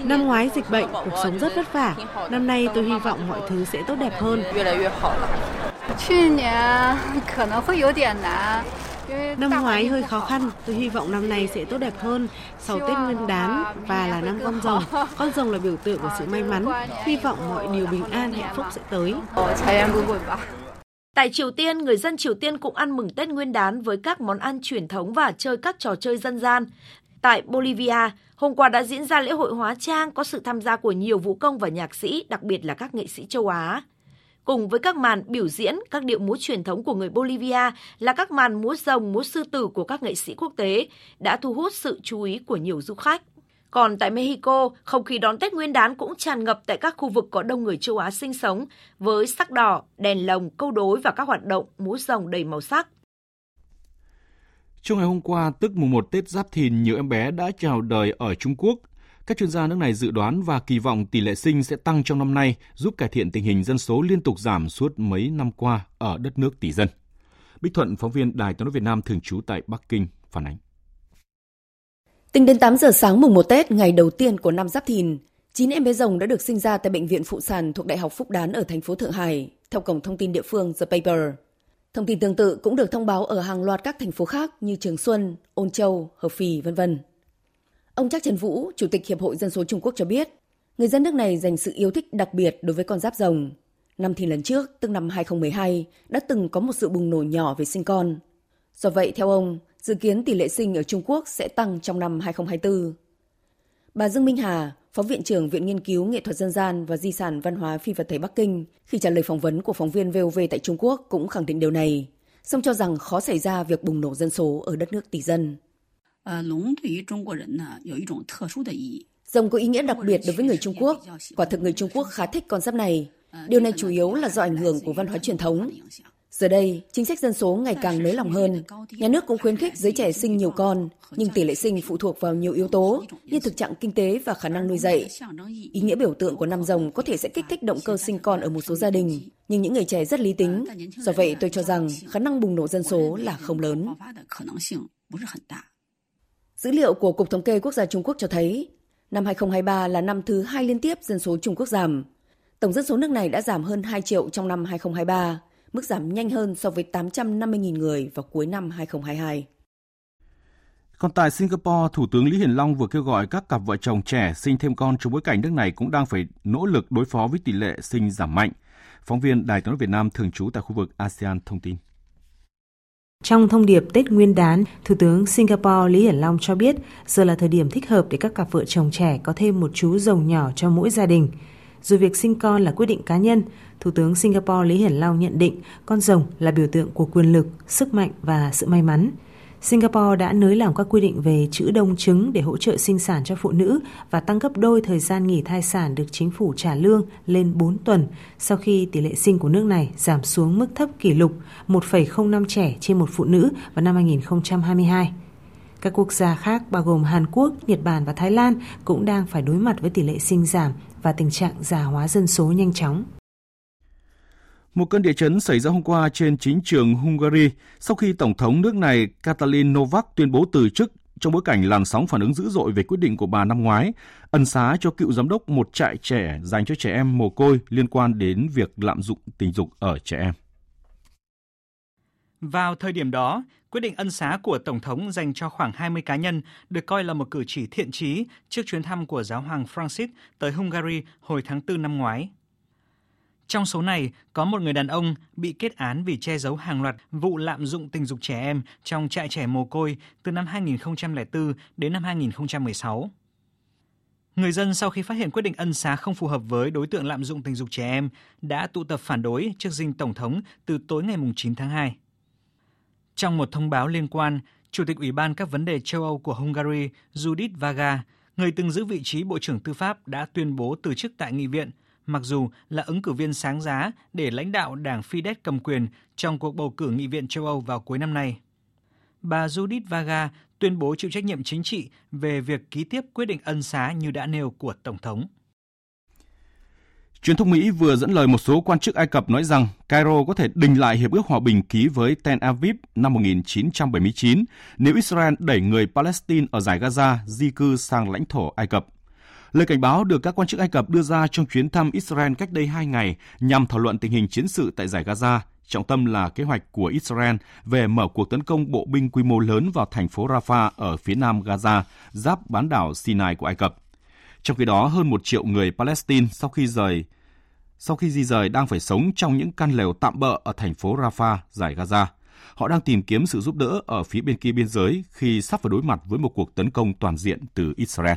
Năm ngoái dịch bệnh, cuộc sống rất vất vả. Năm nay tôi hy vọng mọi thứ sẽ tốt đẹp hơn. Năm ngoái hơi khó khăn, tôi hy vọng năm nay sẽ tốt đẹp hơn sau Tết Nguyên đán và là năm con rồng. Con rồng là biểu tượng của sự may mắn, hy vọng mọi điều bình an hạnh phúc sẽ tới. Tại Triều Tiên, người dân Triều Tiên cũng ăn mừng Tết Nguyên đán với các món ăn truyền thống và chơi các trò chơi dân gian. Tại Bolivia, hôm qua đã diễn ra lễ hội hóa trang có sự tham gia của nhiều vũ công và nhạc sĩ, đặc biệt là các nghệ sĩ châu Á. Cùng với các màn biểu diễn, các điệu múa truyền thống của người Bolivia là các màn múa rồng, múa sư tử của các nghệ sĩ quốc tế đã thu hút sự chú ý của nhiều du khách. Còn tại Mexico, không khí đón Tết Nguyên đán cũng tràn ngập tại các khu vực có đông người châu Á sinh sống với sắc đỏ, đèn lồng, câu đối và các hoạt động múa rồng đầy màu sắc. Trong ngày hôm qua, tức mùng 1 Tết Giáp Thìn, nhiều em bé đã chào đời ở Trung Quốc. Các chuyên gia nước này dự đoán và kỳ vọng tỷ lệ sinh sẽ tăng trong năm nay, giúp cải thiện tình hình dân số liên tục giảm suốt mấy năm qua ở đất nước tỷ dân. Bích Thuận, phóng viên Đài tiếng nói Việt Nam thường trú tại Bắc Kinh, phản ánh. Tính đến 8 giờ sáng mùng 1 Tết, ngày đầu tiên của năm Giáp Thìn, 9 em bé rồng đã được sinh ra tại bệnh viện phụ sản thuộc Đại học Phúc Đán ở thành phố Thượng Hải, theo cổng thông tin địa phương The Paper. Thông tin tương tự cũng được thông báo ở hàng loạt các thành phố khác như Trường Xuân, Ôn Châu, Hợp Phì, vân vân. Ông Trác Trần Vũ, Chủ tịch Hiệp hội Dân số Trung Quốc cho biết, người dân nước này dành sự yêu thích đặc biệt đối với con giáp rồng. Năm thì lần trước, tức năm 2012, đã từng có một sự bùng nổ nhỏ về sinh con. Do vậy, theo ông, dự kiến tỷ lệ sinh ở Trung Quốc sẽ tăng trong năm 2024. Bà Dương Minh Hà, Phó Viện trưởng Viện Nghiên cứu Nghệ thuật Dân gian và Di sản Văn hóa Phi vật thể Bắc Kinh, khi trả lời phỏng vấn của phóng viên VOV tại Trung Quốc cũng khẳng định điều này, song cho rằng khó xảy ra việc bùng nổ dân số ở đất nước tỷ dân. Rồng có ý nghĩa đặc biệt đối với người Trung Quốc. Quả thực người Trung Quốc khá thích con giáp này. Điều này chủ yếu là do ảnh hưởng của văn hóa truyền thống. Giờ đây, chính sách dân số ngày càng nới lỏng hơn. Nhà nước cũng khuyến khích giới trẻ sinh nhiều con, nhưng tỷ lệ sinh phụ thuộc vào nhiều yếu tố như thực trạng kinh tế và khả năng nuôi dạy. Ý nghĩa biểu tượng của năm rồng có thể sẽ kích thích động cơ sinh con ở một số gia đình, nhưng những người trẻ rất lý tính. Do vậy, tôi cho rằng khả năng bùng nổ dân số là không lớn. Dữ liệu của Cục Thống kê Quốc gia Trung Quốc cho thấy, năm 2023 là năm thứ hai liên tiếp dân số Trung Quốc giảm. Tổng dân số nước này đã giảm hơn 2 triệu trong năm 2023, mức giảm nhanh hơn so với 850.000 người vào cuối năm 2022. Còn tại Singapore, Thủ tướng Lý Hiển Long vừa kêu gọi các cặp vợ chồng trẻ sinh thêm con trong bối cảnh nước này cũng đang phải nỗ lực đối phó với tỷ lệ sinh giảm mạnh. Phóng viên Đài tiếng nói Việt Nam thường trú tại khu vực ASEAN thông tin. Trong thông điệp Tết Nguyên đán, Thủ tướng Singapore Lý Hiển Long cho biết giờ là thời điểm thích hợp để các cặp vợ chồng trẻ có thêm một chú rồng nhỏ cho mỗi gia đình. Dù việc sinh con là quyết định cá nhân, Thủ tướng Singapore Lý Hiển Long nhận định con rồng là biểu tượng của quyền lực, sức mạnh và sự may mắn. Singapore đã nới lỏng các quy định về chữ đông trứng để hỗ trợ sinh sản cho phụ nữ và tăng gấp đôi thời gian nghỉ thai sản được chính phủ trả lương lên 4 tuần sau khi tỷ lệ sinh của nước này giảm xuống mức thấp kỷ lục 1,05 trẻ trên một phụ nữ vào năm 2022. Các quốc gia khác bao gồm Hàn Quốc, Nhật Bản và Thái Lan cũng đang phải đối mặt với tỷ lệ sinh giảm và tình trạng già hóa dân số nhanh chóng. Một cơn địa chấn xảy ra hôm qua trên chính trường Hungary sau khi Tổng thống nước này Katalin Novak tuyên bố từ chức trong bối cảnh làn sóng phản ứng dữ dội về quyết định của bà năm ngoái ân xá cho cựu giám đốc một trại trẻ dành cho trẻ em mồ côi liên quan đến việc lạm dụng tình dục ở trẻ em. Vào thời điểm đó, quyết định ân xá của Tổng thống dành cho khoảng 20 cá nhân được coi là một cử chỉ thiện trí trước chuyến thăm của giáo hoàng Francis tới Hungary hồi tháng 4 năm ngoái. Trong số này, có một người đàn ông bị kết án vì che giấu hàng loạt vụ lạm dụng tình dục trẻ em trong trại trẻ mồ côi từ năm 2004 đến năm 2016. Người dân sau khi phát hiện quyết định ân xá không phù hợp với đối tượng lạm dụng tình dục trẻ em đã tụ tập phản đối trước dinh Tổng thống từ tối ngày 9 tháng 2. Trong một thông báo liên quan, Chủ tịch Ủy ban các vấn đề châu Âu của Hungary Judith Vaga, người từng giữ vị trí Bộ trưởng Tư pháp đã tuyên bố từ chức tại nghị viện, mặc dù là ứng cử viên sáng giá để lãnh đạo đảng Fidesz cầm quyền trong cuộc bầu cử nghị viện châu Âu vào cuối năm nay. Bà Judith Vaga tuyên bố chịu trách nhiệm chính trị về việc ký tiếp quyết định ân xá như đã nêu của Tổng thống. Truyền thông Mỹ vừa dẫn lời một số quan chức Ai Cập nói rằng Cairo có thể đình lại hiệp ước hòa bình ký với Tel Aviv năm 1979 nếu Israel đẩy người Palestine ở giải Gaza di cư sang lãnh thổ Ai Cập. Lời cảnh báo được các quan chức Ai Cập đưa ra trong chuyến thăm Israel cách đây hai ngày nhằm thảo luận tình hình chiến sự tại giải Gaza, trọng tâm là kế hoạch của Israel về mở cuộc tấn công bộ binh quy mô lớn vào thành phố Rafah ở phía nam Gaza, giáp bán đảo Sinai của Ai Cập. Trong khi đó, hơn một triệu người Palestine sau khi rời sau khi di rời đang phải sống trong những căn lều tạm bỡ ở thành phố Rafah, giải Gaza. Họ đang tìm kiếm sự giúp đỡ ở phía bên kia biên giới khi sắp phải đối mặt với một cuộc tấn công toàn diện từ Israel.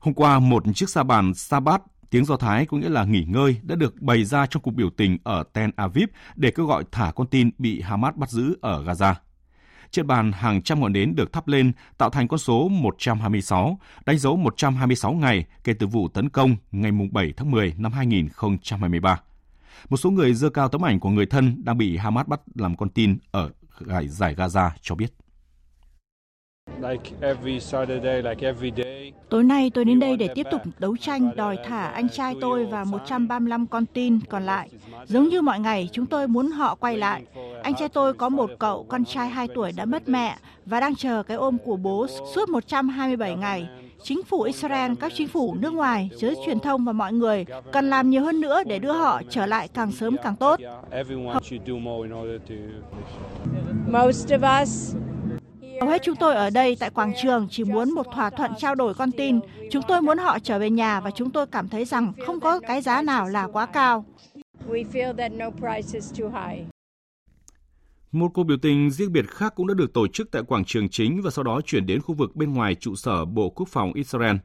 Hôm qua, một chiếc sa bàn Sabat, tiếng Do Thái có nghĩa là nghỉ ngơi, đã được bày ra trong cuộc biểu tình ở Tel Aviv để kêu gọi thả con tin bị Hamas bắt giữ ở Gaza. Trên bàn, hàng trăm ngọn nến được thắp lên, tạo thành con số 126, đánh dấu 126 ngày kể từ vụ tấn công ngày 7 tháng 10 năm 2023. Một số người dơ cao tấm ảnh của người thân đang bị Hamas bắt làm con tin ở giải Gaza cho biết. Tối nay tôi đến đây để tiếp tục đấu tranh đòi thả anh trai tôi và 135 con tin còn lại. Giống như mọi ngày, chúng tôi muốn họ quay lại. Anh trai tôi có một cậu con trai 2 tuổi đã mất mẹ và đang chờ cái ôm của bố suốt 127 ngày. Chính phủ Israel, các chính phủ nước ngoài, giới truyền thông và mọi người cần làm nhiều hơn nữa để đưa họ trở lại càng sớm càng tốt. Most of us Hầu hết chúng tôi ở đây tại quảng trường chỉ muốn một thỏa thuận trao đổi con tin. Chúng tôi muốn họ trở về nhà và chúng tôi cảm thấy rằng không có cái giá nào là quá cao. Một cuộc biểu tình riêng biệt khác cũng đã được tổ chức tại quảng trường chính và sau đó chuyển đến khu vực bên ngoài trụ sở Bộ Quốc phòng Israel.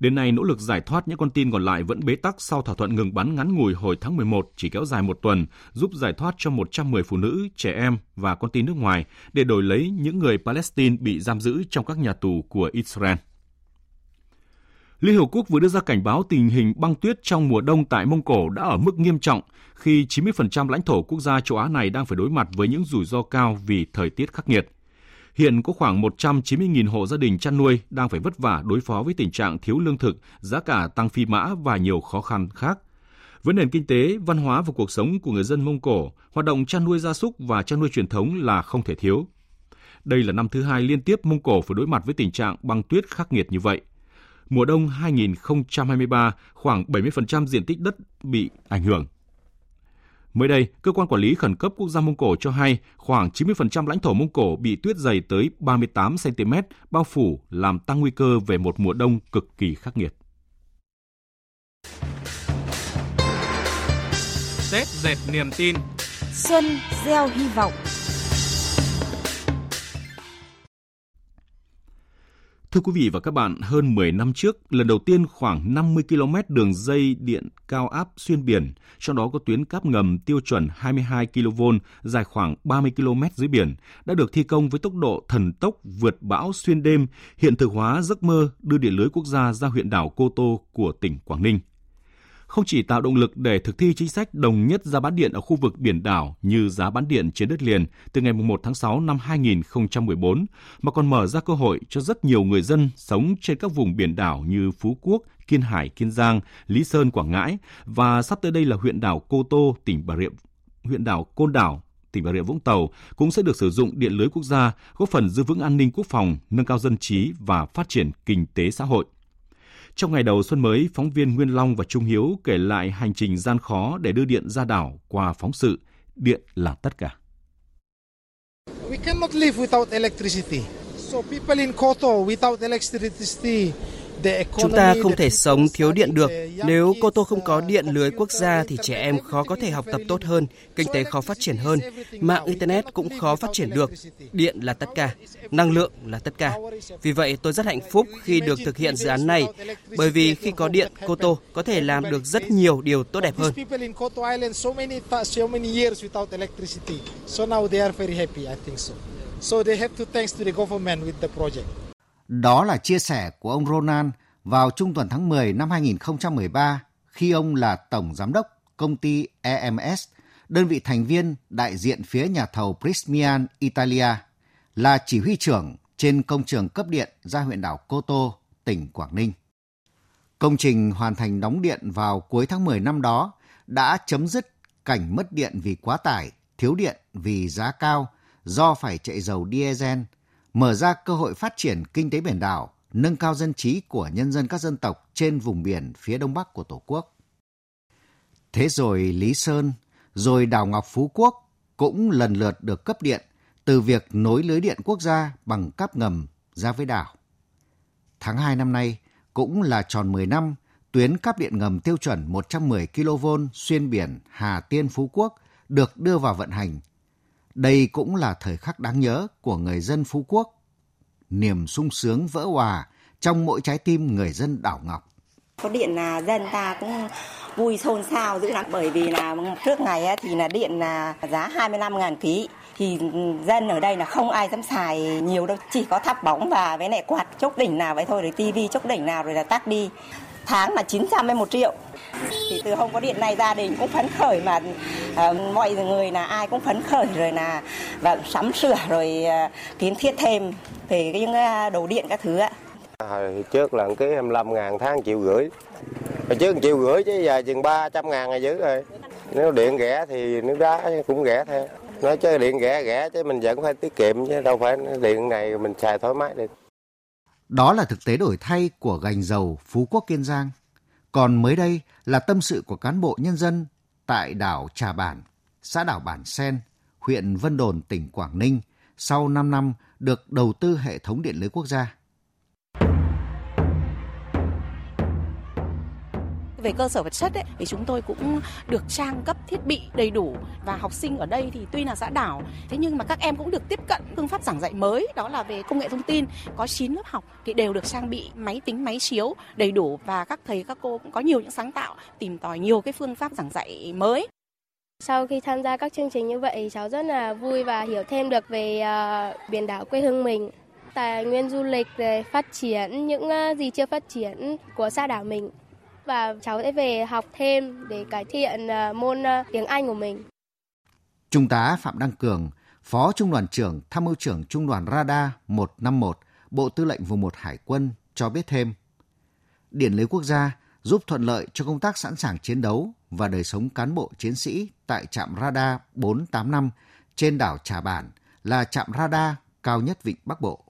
Đến nay, nỗ lực giải thoát những con tin còn lại vẫn bế tắc sau thỏa thuận ngừng bắn ngắn ngủi hồi tháng 11 chỉ kéo dài một tuần, giúp giải thoát cho 110 phụ nữ, trẻ em và con tin nước ngoài để đổi lấy những người Palestine bị giam giữ trong các nhà tù của Israel. Liên Hợp Quốc vừa đưa ra cảnh báo tình hình băng tuyết trong mùa đông tại Mông Cổ đã ở mức nghiêm trọng khi 90% lãnh thổ quốc gia châu Á này đang phải đối mặt với những rủi ro cao vì thời tiết khắc nghiệt. Hiện có khoảng 190.000 hộ gia đình chăn nuôi đang phải vất vả đối phó với tình trạng thiếu lương thực, giá cả tăng phi mã và nhiều khó khăn khác. Với nền kinh tế, văn hóa và cuộc sống của người dân Mông Cổ, hoạt động chăn nuôi gia súc và chăn nuôi truyền thống là không thể thiếu. Đây là năm thứ hai liên tiếp Mông Cổ phải đối mặt với tình trạng băng tuyết khắc nghiệt như vậy. Mùa đông 2023, khoảng 70% diện tích đất bị ảnh hưởng. Mới đây, cơ quan quản lý khẩn cấp quốc gia Mông Cổ cho hay khoảng 90% lãnh thổ Mông Cổ bị tuyết dày tới 38 cm bao phủ làm tăng nguy cơ về một mùa đông cực kỳ khắc nghiệt. Tết dệt niềm tin Xuân gieo hy vọng Thưa quý vị và các bạn, hơn 10 năm trước, lần đầu tiên khoảng 50 km đường dây điện cao áp xuyên biển, trong đó có tuyến cáp ngầm tiêu chuẩn 22 kV dài khoảng 30 km dưới biển, đã được thi công với tốc độ thần tốc vượt bão xuyên đêm, hiện thực hóa giấc mơ đưa điện lưới quốc gia ra huyện đảo Cô Tô của tỉnh Quảng Ninh không chỉ tạo động lực để thực thi chính sách đồng nhất giá bán điện ở khu vực biển đảo như giá bán điện trên đất liền từ ngày 1 tháng 6 năm 2014, mà còn mở ra cơ hội cho rất nhiều người dân sống trên các vùng biển đảo như Phú Quốc, Kiên Hải, Kiên Giang, Lý Sơn, Quảng Ngãi và sắp tới đây là huyện đảo Cô Tô, tỉnh Bà Rịa, huyện đảo Côn Đảo, tỉnh Bà Rịa Vũng Tàu cũng sẽ được sử dụng điện lưới quốc gia, góp phần giữ vững an ninh quốc phòng, nâng cao dân trí và phát triển kinh tế xã hội. Trong ngày đầu xuân mới, phóng viên Nguyên Long và Trung Hiếu kể lại hành trình gian khó để đưa điện ra đảo qua phóng sự Điện là tất cả. We cannot live without electricity. So people in Koto without electricity Chúng ta không thể sống thiếu điện được. Nếu Cô Tô không có điện lưới quốc gia thì trẻ em khó có thể học tập tốt hơn, kinh tế khó phát triển hơn, mạng Internet cũng khó phát triển được. Điện là tất cả, năng lượng là tất cả. Vì vậy tôi rất hạnh phúc khi được thực hiện dự án này, bởi vì khi có điện, Cô Tô có thể làm được rất nhiều điều tốt đẹp hơn. So they have to thanks to the government with the project. Đó là chia sẻ của ông Ronan vào trung tuần tháng 10 năm 2013 khi ông là tổng giám đốc công ty EMS, đơn vị thành viên đại diện phía nhà thầu Prysmian Italia, là chỉ huy trưởng trên công trường cấp điện ra huyện đảo Cô Tô, tỉnh Quảng Ninh. Công trình hoàn thành đóng điện vào cuối tháng 10 năm đó đã chấm dứt cảnh mất điện vì quá tải, thiếu điện vì giá cao do phải chạy dầu diesel mở ra cơ hội phát triển kinh tế biển đảo, nâng cao dân trí của nhân dân các dân tộc trên vùng biển phía đông bắc của Tổ quốc. Thế rồi Lý Sơn, rồi đảo Ngọc Phú Quốc cũng lần lượt được cấp điện từ việc nối lưới điện quốc gia bằng cáp ngầm ra với đảo. Tháng 2 năm nay cũng là tròn 10 năm tuyến cáp điện ngầm tiêu chuẩn 110 kV xuyên biển Hà Tiên Phú Quốc được đưa vào vận hành. Đây cũng là thời khắc đáng nhớ của người dân Phú Quốc. Niềm sung sướng vỡ hòa trong mỗi trái tim người dân đảo Ngọc. Có điện là dân ta cũng vui xôn xao dữ lắm, bởi vì là trước ngày thì là điện là giá 25 ngàn ký thì dân ở đây là không ai dám xài nhiều đâu, chỉ có thắp bóng và với lại quạt chốc đỉnh nào vậy thôi, rồi tivi chốc đỉnh nào rồi là tắt đi tháng là 900 đến 1 triệu. Thì từ hôm có điện này gia đình cũng phấn khởi mà uh, mọi người là ai cũng phấn khởi rồi là và sắm sửa rồi uh, kiến thiết thêm về cái những ờ, đồ điện các thứ ạ. À, Hồi trước là cái 25 ngàn tháng triệu rưỡi. Hồi trước triệu rưỡi chứ giờ chừng 300 ngàn là dữ rồi. Nếu điện rẻ thì nước đá cũng rẻ theo. Nói chứ điện rẻ rẻ chứ mình vẫn phải tiết kiệm chứ đâu phải điện này mình xài thoải mái được đó là thực tế đổi thay của gành dầu Phú Quốc Kiên Giang. Còn mới đây là tâm sự của cán bộ nhân dân tại đảo Trà Bản, xã đảo Bản Sen, huyện Vân Đồn, tỉnh Quảng Ninh sau 5 năm được đầu tư hệ thống điện lưới quốc gia. Về cơ sở vật chất ấy, thì chúng tôi cũng được trang cấp thiết bị đầy đủ. Và học sinh ở đây thì tuy là xã đảo thế nhưng mà các em cũng được tiếp cận phương pháp giảng dạy mới đó là về công nghệ thông tin. Có 9 lớp học thì đều được trang bị máy tính máy chiếu đầy đủ. Và các thầy các cô cũng có nhiều những sáng tạo tìm tòi nhiều cái phương pháp giảng dạy mới. Sau khi tham gia các chương trình như vậy, cháu rất là vui và hiểu thêm được về uh, biển đảo quê hương mình, tài nguyên du lịch, phát triển những uh, gì chưa phát triển của xã đảo mình và cháu sẽ về học thêm để cải thiện ờ, môn ờ, tiếng Anh của mình. Trung tá Phạm Đăng Cường, Phó Trung đoàn trưởng Tham mưu trưởng Trung đoàn Radar 151, Bộ Tư lệnh Vùng 1 Hải quân cho biết thêm. Điện lưới quốc gia giúp thuận lợi cho công tác sẵn sàng chiến đấu và đời sống cán bộ chiến sĩ tại trạm radar 485 trên đảo Trà Bản là trạm radar cao nhất vịnh Bắc Bộ.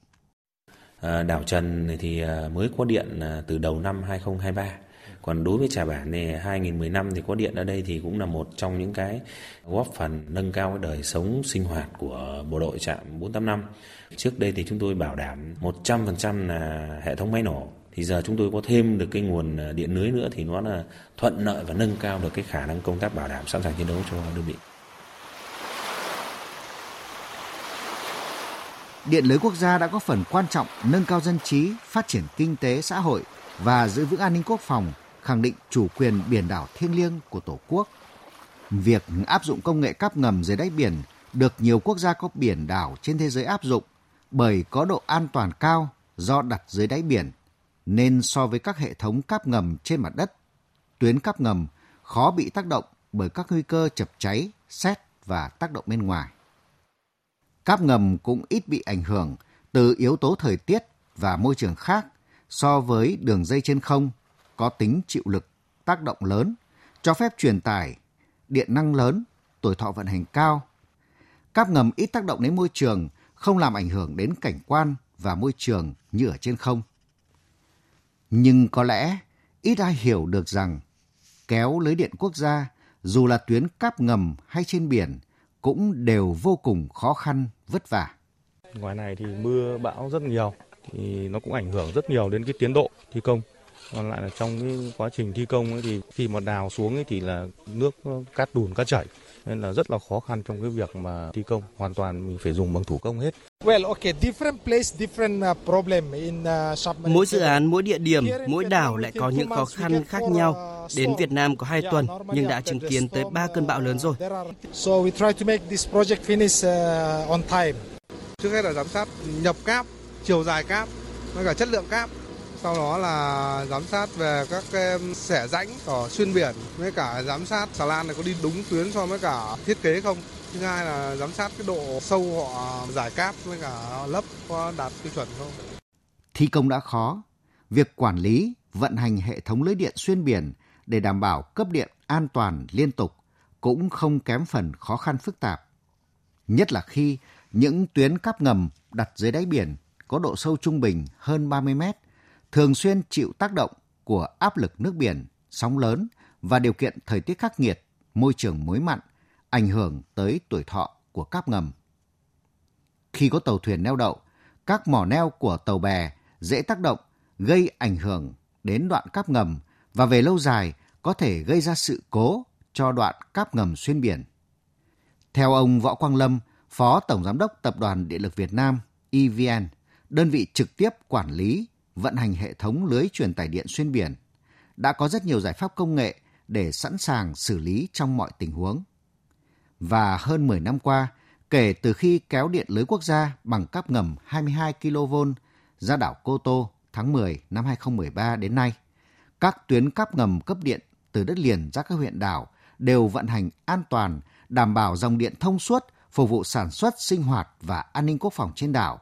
À, đảo Trần thì mới có điện từ đầu năm 2023 còn đối với trà bản này 2015 thì có điện ở đây thì cũng là một trong những cái góp phần nâng cao cái đời sống sinh hoạt của bộ đội trạm 485 trước đây thì chúng tôi bảo đảm 100% là hệ thống máy nổ thì giờ chúng tôi có thêm được cái nguồn điện lưới nữa thì nó là thuận lợi và nâng cao được cái khả năng công tác bảo đảm sẵn sàng chiến đấu cho đơn vị. Điện lưới quốc gia đã có phần quan trọng nâng cao dân trí, phát triển kinh tế xã hội và giữ vững an ninh quốc phòng khẳng định chủ quyền biển đảo thiêng liêng của Tổ quốc. Việc áp dụng công nghệ cáp ngầm dưới đáy biển được nhiều quốc gia có biển đảo trên thế giới áp dụng bởi có độ an toàn cao do đặt dưới đáy biển, nên so với các hệ thống cáp ngầm trên mặt đất, tuyến cáp ngầm khó bị tác động bởi các nguy cơ chập cháy, xét và tác động bên ngoài. Cáp ngầm cũng ít bị ảnh hưởng từ yếu tố thời tiết và môi trường khác so với đường dây trên không có tính chịu lực, tác động lớn, cho phép truyền tải, điện năng lớn, tuổi thọ vận hành cao. Cáp ngầm ít tác động đến môi trường, không làm ảnh hưởng đến cảnh quan và môi trường như ở trên không. Nhưng có lẽ ít ai hiểu được rằng kéo lưới điện quốc gia dù là tuyến cáp ngầm hay trên biển cũng đều vô cùng khó khăn, vất vả. Ngoài này thì mưa bão rất nhiều thì nó cũng ảnh hưởng rất nhiều đến cái tiến độ thi công còn lại là trong cái quá trình thi công ấy thì khi mà đào xuống ấy thì là nước cát đùn cát chảy nên là rất là khó khăn trong cái việc mà thi công hoàn toàn mình phải dùng bằng thủ công hết. Well, okay, different place, different uh, problem in uh, Mỗi dự án, mỗi địa điểm, mỗi đảo lại có những khó khăn khác nhau. Uh, Đến Việt Nam có 2 tuần nhưng đã chứng kiến tới 3 cơn bão lớn rồi. So we try to make this project finish uh, on time. Trước hết là giám sát nhập cáp, chiều dài cáp, với cả chất lượng cáp sau đó là giám sát về các um, xẻ rãnh ở xuyên biển với cả giám sát xà lan này có đi đúng tuyến so với cả thiết kế không. Thứ hai là giám sát cái độ sâu họ giải cáp với cả lấp có đạt tiêu chuẩn không. Thi công đã khó. Việc quản lý, vận hành hệ thống lưới điện xuyên biển để đảm bảo cấp điện an toàn liên tục cũng không kém phần khó khăn phức tạp. Nhất là khi những tuyến cáp ngầm đặt dưới đáy biển có độ sâu trung bình hơn 30 mét thường xuyên chịu tác động của áp lực nước biển, sóng lớn và điều kiện thời tiết khắc nghiệt, môi trường muối mặn, ảnh hưởng tới tuổi thọ của cáp ngầm. Khi có tàu thuyền neo đậu, các mỏ neo của tàu bè dễ tác động, gây ảnh hưởng đến đoạn cáp ngầm và về lâu dài có thể gây ra sự cố cho đoạn cáp ngầm xuyên biển. Theo ông Võ Quang Lâm, Phó Tổng Giám đốc Tập đoàn Điện lực Việt Nam EVN, đơn vị trực tiếp quản lý, vận hành hệ thống lưới truyền tải điện xuyên biển, đã có rất nhiều giải pháp công nghệ để sẵn sàng xử lý trong mọi tình huống. Và hơn 10 năm qua, kể từ khi kéo điện lưới quốc gia bằng cáp ngầm 22 kV ra đảo Cô Tô tháng 10 năm 2013 đến nay, các tuyến cáp ngầm cấp điện từ đất liền ra các huyện đảo đều vận hành an toàn, đảm bảo dòng điện thông suốt, phục vụ sản xuất, sinh hoạt và an ninh quốc phòng trên đảo.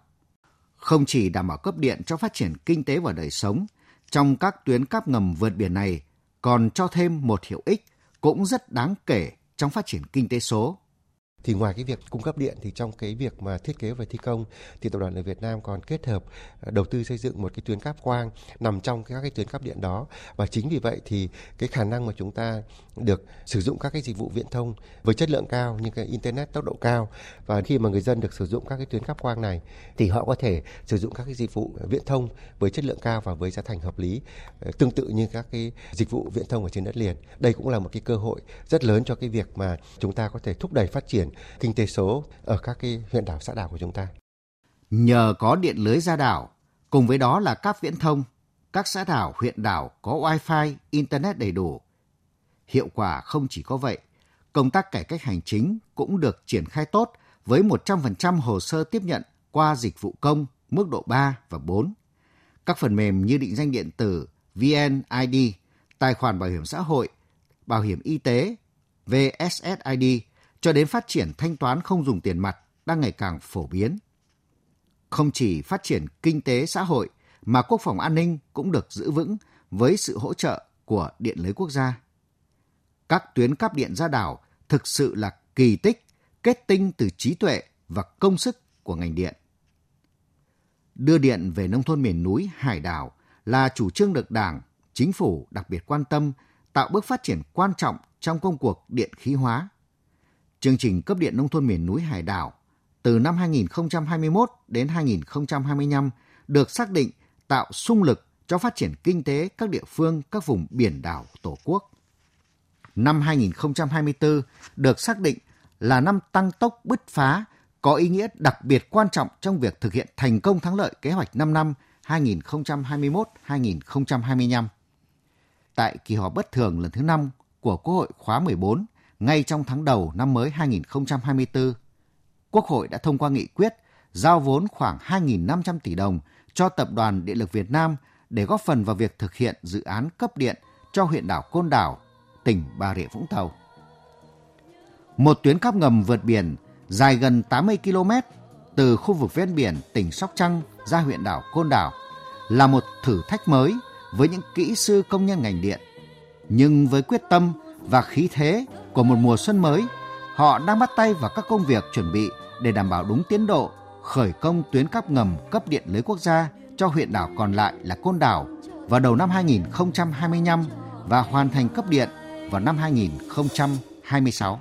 Không chỉ đảm bảo cấp điện cho phát triển kinh tế và đời sống, trong các tuyến cáp ngầm vượt biển này còn cho thêm một hiệu ích cũng rất đáng kể trong phát triển kinh tế số thì ngoài cái việc cung cấp điện thì trong cái việc mà thiết kế và thi công thì tập đoàn ở Việt Nam còn kết hợp ờ, đầu tư xây dựng một cái tuyến cáp quang nằm trong các cái tuyến cáp điện đó. Và chính vì vậy thì cái khả năng mà chúng ta được sử dụng các cái dịch vụ viễn thông với chất lượng cao như cái internet tốc độ cao. Và khi mà người dân được sử dụng các cái tuyến cáp quang này thì họ có thể sử dụng các cái dịch vụ viễn thông với chất lượng cao và với giá thành hợp lý ờ, tương tự như các cái dịch vụ viễn thông ở trên đất liền. Đây cũng là một cái cơ hội rất lớn cho cái việc mà chúng ta có thể thúc đẩy phát triển kinh tế số ở các cái huyện đảo xã đảo của chúng ta. Nhờ có điện lưới ra đảo, cùng với đó là các viễn thông, các xã đảo, huyện đảo có wifi, Internet đầy đủ. Hiệu quả không chỉ có vậy, công tác cải cách hành chính cũng được triển khai tốt với 100% hồ sơ tiếp nhận qua dịch vụ công mức độ 3 và 4. Các phần mềm như định danh điện tử, VNID, tài khoản bảo hiểm xã hội, bảo hiểm y tế, VSSID cho đến phát triển thanh toán không dùng tiền mặt đang ngày càng phổ biến. Không chỉ phát triển kinh tế xã hội mà quốc phòng an ninh cũng được giữ vững với sự hỗ trợ của điện lưới quốc gia. Các tuyến cáp điện ra đảo thực sự là kỳ tích kết tinh từ trí tuệ và công sức của ngành điện. Đưa điện về nông thôn miền núi, hải đảo là chủ trương được Đảng, Chính phủ đặc biệt quan tâm, tạo bước phát triển quan trọng trong công cuộc điện khí hóa chương trình cấp điện nông thôn miền núi hải đảo từ năm 2021 đến 2025 được xác định tạo sung lực cho phát triển kinh tế các địa phương, các vùng biển đảo Tổ quốc. Năm 2024 được xác định là năm tăng tốc bứt phá, có ý nghĩa đặc biệt quan trọng trong việc thực hiện thành công thắng lợi kế hoạch 5 năm 2021-2025. Tại kỳ họp bất thường lần thứ 5 của Quốc hội khóa 14, ngay trong tháng đầu năm mới 2024, Quốc hội đã thông qua nghị quyết giao vốn khoảng 2.500 tỷ đồng cho Tập đoàn Điện lực Việt Nam để góp phần vào việc thực hiện dự án cấp điện cho huyện đảo Côn Đảo, tỉnh Bà Rịa Vũng Tàu. Một tuyến cáp ngầm vượt biển dài gần 80 km từ khu vực ven biển tỉnh Sóc Trăng ra huyện đảo Côn Đảo là một thử thách mới với những kỹ sư công nhân ngành điện. Nhưng với quyết tâm và khí thế của một mùa xuân mới, họ đang bắt tay vào các công việc chuẩn bị để đảm bảo đúng tiến độ khởi công tuyến cáp ngầm cấp điện lưới quốc gia cho huyện đảo còn lại là Côn Đảo vào đầu năm 2025 và hoàn thành cấp điện vào năm 2026.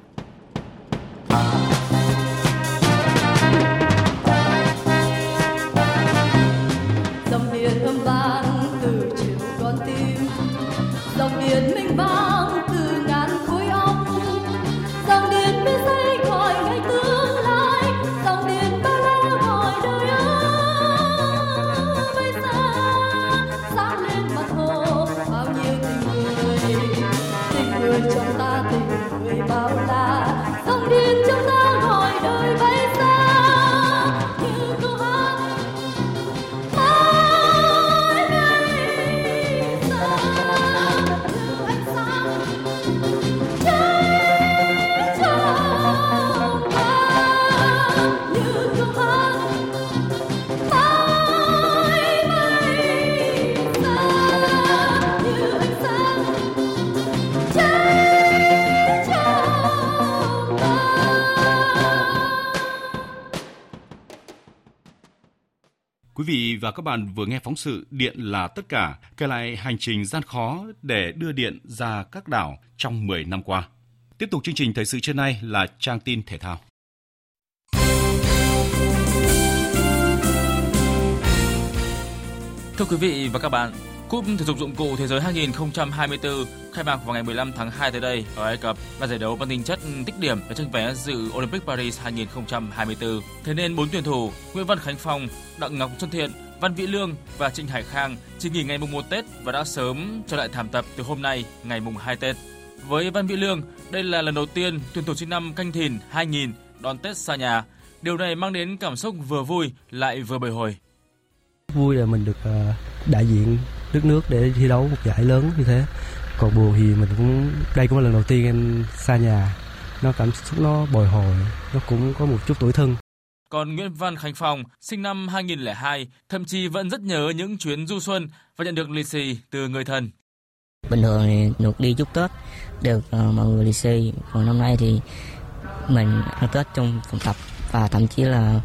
Quý vị và các bạn vừa nghe phóng sự Điện là tất cả, kể lại hành trình gian khó để đưa điện ra các đảo trong 10 năm qua. Tiếp tục chương trình thời sự trên nay là trang tin thể thao. Thưa quý vị và các bạn, Cúp thể dục dụng cụ thế giới 2024 khai mạc vào ngày 15 tháng 2 tới đây ở Ai Cập là giải đấu mang tính chất tích điểm để tranh vé dự Olympic Paris 2024. Thế nên bốn tuyển thủ Nguyễn Văn Khánh Phong, Đặng Ngọc Xuân Thiện, Văn Vĩ Lương và Trịnh Hải Khang chỉ nghỉ ngày mùng 1 Tết và đã sớm trở lại thảm tập từ hôm nay ngày mùng 2 Tết. Với Văn Vĩ Lương, đây là lần đầu tiên tuyển thủ sinh năm Canh Thìn 2000 đón Tết xa nhà. Điều này mang đến cảm xúc vừa vui lại vừa bồi hồi. Vui là mình được ờ, đại diện đất nước để thi đấu một giải lớn như thế còn buồn thì mình cũng đây cũng là lần đầu tiên em xa nhà nó cảm xúc nó bồi hồi nó cũng có một chút tuổi thân còn Nguyễn Văn Khánh Phong, sinh năm 2002, thậm chí vẫn rất nhớ những chuyến du xuân và nhận được lì xì từ người thân. Bình thường thì được đi chúc Tết, được uh, mọi người lì xì. Còn năm nay thì mình ăn Tết trong phòng tập và thậm chí là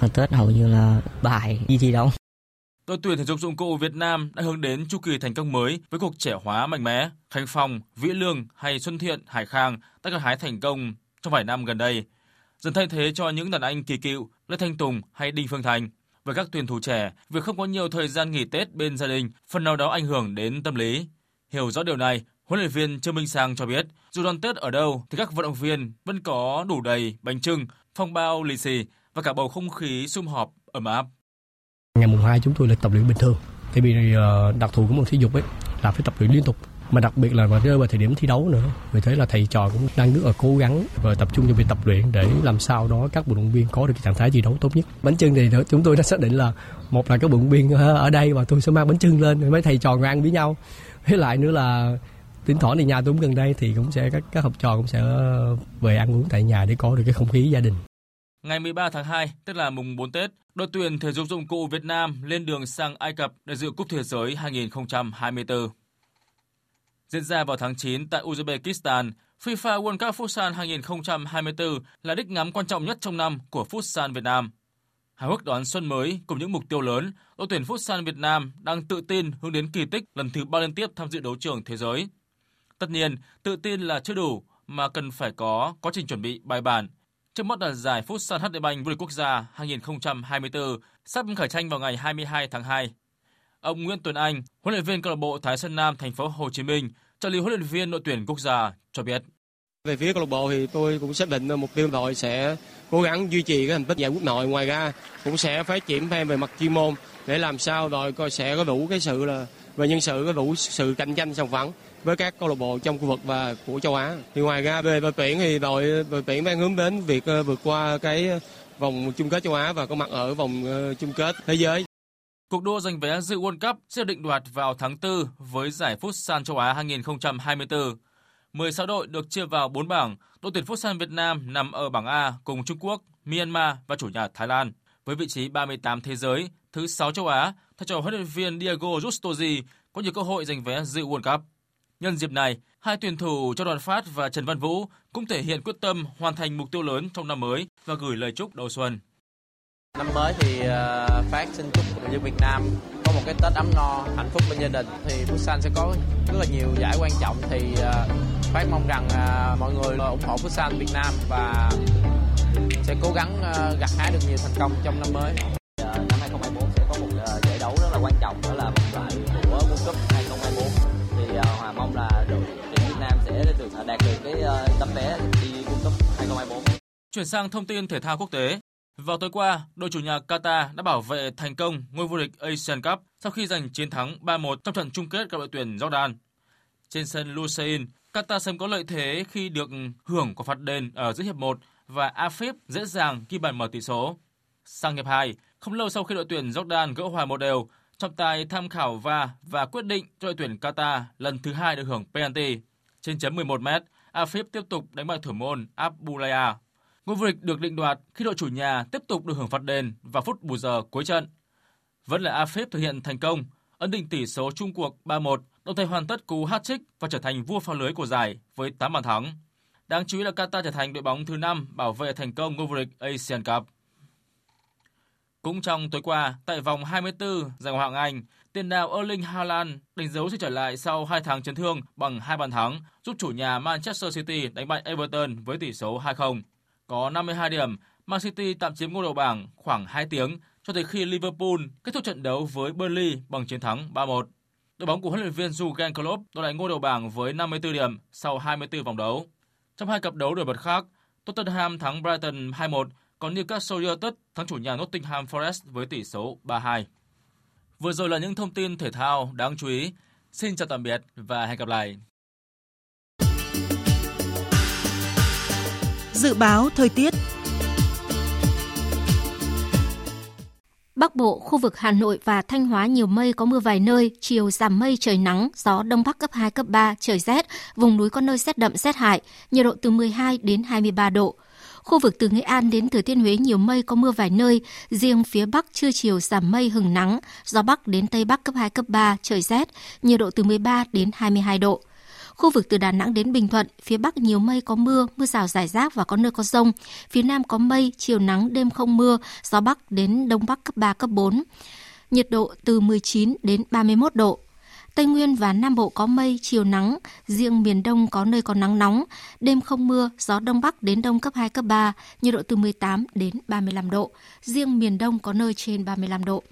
ăn Tết hầu như là bài đi thi đấu. Đội tuyển thể dục dụng cụ Việt Nam đã hướng đến chu kỳ thành công mới với cuộc trẻ hóa mạnh mẽ. Khánh Phong, Vĩ Lương hay Xuân Thiện, Hải Khang đã gặt hái thành công trong vài năm gần đây, dần thay thế cho những đàn anh kỳ cựu Lê Thanh Tùng hay Đinh Phương Thành. Với các tuyển thủ trẻ, việc không có nhiều thời gian nghỉ Tết bên gia đình phần nào đó ảnh hưởng đến tâm lý. Hiểu rõ điều này, huấn luyện viên Trương Minh Sang cho biết, dù đón Tết ở đâu thì các vận động viên vẫn có đủ đầy bánh trưng, phong bao lì xì và cả bầu không khí sum họp ấm áp. Ngày mùng 2 chúng tôi là tập luyện bình thường. Tại vì ờ, đặc thù của môn thể dục ấy là phải tập luyện liên tục. Mà đặc biệt là vào rơi vào thời điểm thi đấu nữa. Vì thế là thầy trò cũng đang rất là cố gắng và tập trung cho việc tập luyện để làm sao đó các vận động viên có được cái trạng thái thi đấu tốt nhất. Bánh trưng thì chúng tôi đã xác định là một là các vận động viên ờ, ở đây và tôi sẽ mang bánh trưng lên, mấy thầy trò ngồi ăn với nhau. Với lại nữa là tính thoảng thì nhà tôi cũng gần đây thì cũng sẽ, các các học trò cũng sẽ ờ, về ăn uống tại nhà để có được cái không khí gia đình. Ngày 13 tháng 2, tức là mùng 4 Tết, đội tuyển thể dục dụng cụ Việt Nam lên đường sang Ai Cập để dự Cúp Thế giới 2024. Diễn ra vào tháng 9 tại Uzbekistan, FIFA World Cup Futsal 2024 là đích ngắm quan trọng nhất trong năm của Futsal Việt Nam. Hào hức đón xuân mới cùng những mục tiêu lớn, đội tuyển Futsal Việt Nam đang tự tin hướng đến kỳ tích lần thứ ba liên tiếp tham dự đấu trường thế giới. Tất nhiên, tự tin là chưa đủ mà cần phải có quá trình chuẩn bị bài bản, Trước mắt là giải Futsal HD Bank vô địch quốc gia 2024 sắp khởi tranh vào ngày 22 tháng 2. Ông Nguyễn Tuấn Anh, huấn luyện viên câu lạc bộ Thái Sơn Nam thành phố Hồ Chí Minh, trợ lý huấn luyện viên đội tuyển quốc gia cho biết. Về phía câu lạc bộ thì tôi cũng xác định mục tiêu đội sẽ cố gắng duy trì cái thành tích giải quốc nội. Ngoài ra cũng sẽ phát triển thêm về mặt chuyên môn để làm sao đội coi sẽ có đủ cái sự là về nhân sự có đủ sự cạnh tranh sòng phẳng với các câu lạc bộ trong khu vực và của châu Á. Thì ngoài ra về đội tuyển thì đội đội tuyển đang hướng đến việc ờ, vượt qua cái ờ, vòng chung kết châu Á và có mặt ở vòng ờ, chung kết thế giới. Cuộc đua giành vé dự World Cup sẽ định đoạt vào tháng 4 với giải Futsal châu Á 2024. 16 đội được chia vào 4 bảng. Đội tuyển Futsal Việt Nam nằm ở bảng A cùng Trung Quốc, Myanmar và chủ nhà Thái Lan. Với vị trí 38 thế giới, thứ 6 châu Á, Thay cho huấn luyện viên Diego Justosi có nhiều cơ hội giành vé dự World Cup. Nhân dịp này, hai tuyển thủ Châu Đoàn Phát và Trần Văn Vũ cũng thể hiện quyết tâm hoàn thành mục tiêu lớn trong năm mới và gửi lời chúc đầu xuân. Năm mới thì uh, Phát xin chúc người dân Việt Nam có một cái Tết ấm no, hạnh phúc bên gia đình. Thì Futsal sẽ có rất là nhiều giải quan trọng thì uh, Phát mong rằng uh, mọi người ủng hộ Futsal Việt Nam và sẽ cố gắng gặt hái được nhiều thành công trong năm mới. năm 2024 sẽ có một giải đấu rất là quan trọng đó là một giải tấm vé đi World Cup 2024. Chuyển sang thông tin thể thao quốc tế, vào tối qua, đội chủ nhà Qatar đã bảo vệ thành công ngôi vô địch Asian Cup sau khi giành chiến thắng 3-1 trong trận chung kết gặp đội tuyển Jordan. Trên sân Lusain, Qatar sớm có lợi thế khi được hưởng quả phạt đền ở giữa hiệp 1 và Afif dễ dàng ghi bàn mở tỷ số. Sang hiệp 2, không lâu sau khi đội tuyển Jordan gỡ hòa một đều, trọng tài tham khảo va và quyết định cho đội tuyển Qatar lần thứ hai được hưởng penalty. Trên chấm 11 mét AFIP tiếp tục đánh bại thủ môn Abulaya Ngôi vô địch được định đoạt khi đội chủ nhà tiếp tục được hưởng phạt đền vào phút bù giờ cuối trận. Vẫn là AFIP thực hiện thành công, ấn định tỷ số chung cuộc 3-1, đồng thời hoàn tất cú hat-trick và trở thành vua phá lưới của giải với 8 bàn thắng. Đáng chú ý là Qatar trở thành đội bóng thứ 5 bảo vệ thành công ngôi vô địch Asian Cup. Cũng trong tối qua, tại vòng 24 giải Ngoại hạng Anh, tiền đạo Erling Haaland đánh dấu sự trở lại sau 2 tháng chấn thương bằng hai bàn thắng, giúp chủ nhà Manchester City đánh bại Everton với tỷ số 2-0. Có 52 điểm, Man City tạm chiếm ngôi đầu bảng khoảng 2 tiếng cho tới khi Liverpool kết thúc trận đấu với Burnley bằng chiến thắng 3-1. Đội bóng của huấn luyện viên Jurgen Klopp đoạt lại ngôi đầu bảng với 54 điểm sau 24 vòng đấu. Trong hai cặp đấu nổi bật khác, Tottenham thắng Brighton 2-1, còn Newcastle United thắng chủ nhà Nottingham Forest với tỷ số 3-2. Vừa rồi là những thông tin thể thao đáng chú ý. Xin chào tạm biệt và hẹn gặp lại. Dự báo thời tiết Bắc Bộ, khu vực Hà Nội và Thanh Hóa nhiều mây có mưa vài nơi, chiều giảm mây trời nắng, gió đông bắc cấp 2 cấp 3, trời rét, vùng núi có nơi rét đậm rét hại, nhiệt độ từ 12 đến 23 độ. Khu vực từ Nghệ An đến Thừa Thiên Huế nhiều mây có mưa vài nơi, riêng phía Bắc trưa chiều giảm mây hừng nắng, gió Bắc đến Tây Bắc cấp 2 cấp 3, trời rét, nhiệt độ từ 13 đến 22 độ. Khu vực từ Đà Nẵng đến Bình Thuận, phía Bắc nhiều mây có mưa, mưa rào rải rác và có nơi có rông. Phía Nam có mây, chiều nắng, đêm không mưa, gió Bắc đến Đông Bắc cấp 3, cấp 4. Nhiệt độ từ 19 đến 31 độ. Tây Nguyên và Nam Bộ có mây, chiều nắng, riêng miền Đông có nơi có nắng nóng, đêm không mưa, gió Đông Bắc đến Đông cấp 2, cấp 3, nhiệt độ từ 18 đến 35 độ, riêng miền Đông có nơi trên 35 độ.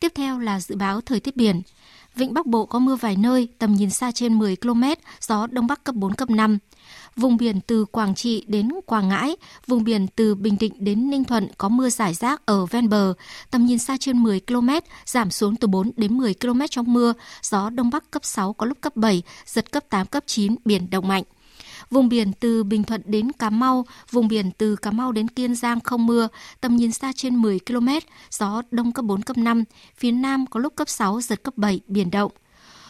Tiếp theo là dự báo thời tiết biển. Vịnh Bắc Bộ có mưa vài nơi, tầm nhìn xa trên 10 km, gió Đông Bắc cấp 4, cấp 5. Vùng biển từ Quảng Trị đến Quảng Ngãi, vùng biển từ Bình Định đến Ninh Thuận có mưa rải rác ở ven bờ, tầm nhìn xa trên 10 km, giảm xuống từ 4 đến 10 km trong mưa, gió Đông Bắc cấp 6 có lúc cấp 7, giật cấp 8, cấp 9, biển động mạnh. Vùng biển từ Bình Thuận đến Cà Mau, vùng biển từ Cà Mau đến Kiên Giang không mưa, tầm nhìn xa trên 10 km, gió đông cấp 4, cấp 5, phía Nam có lúc cấp 6, giật cấp 7, biển động.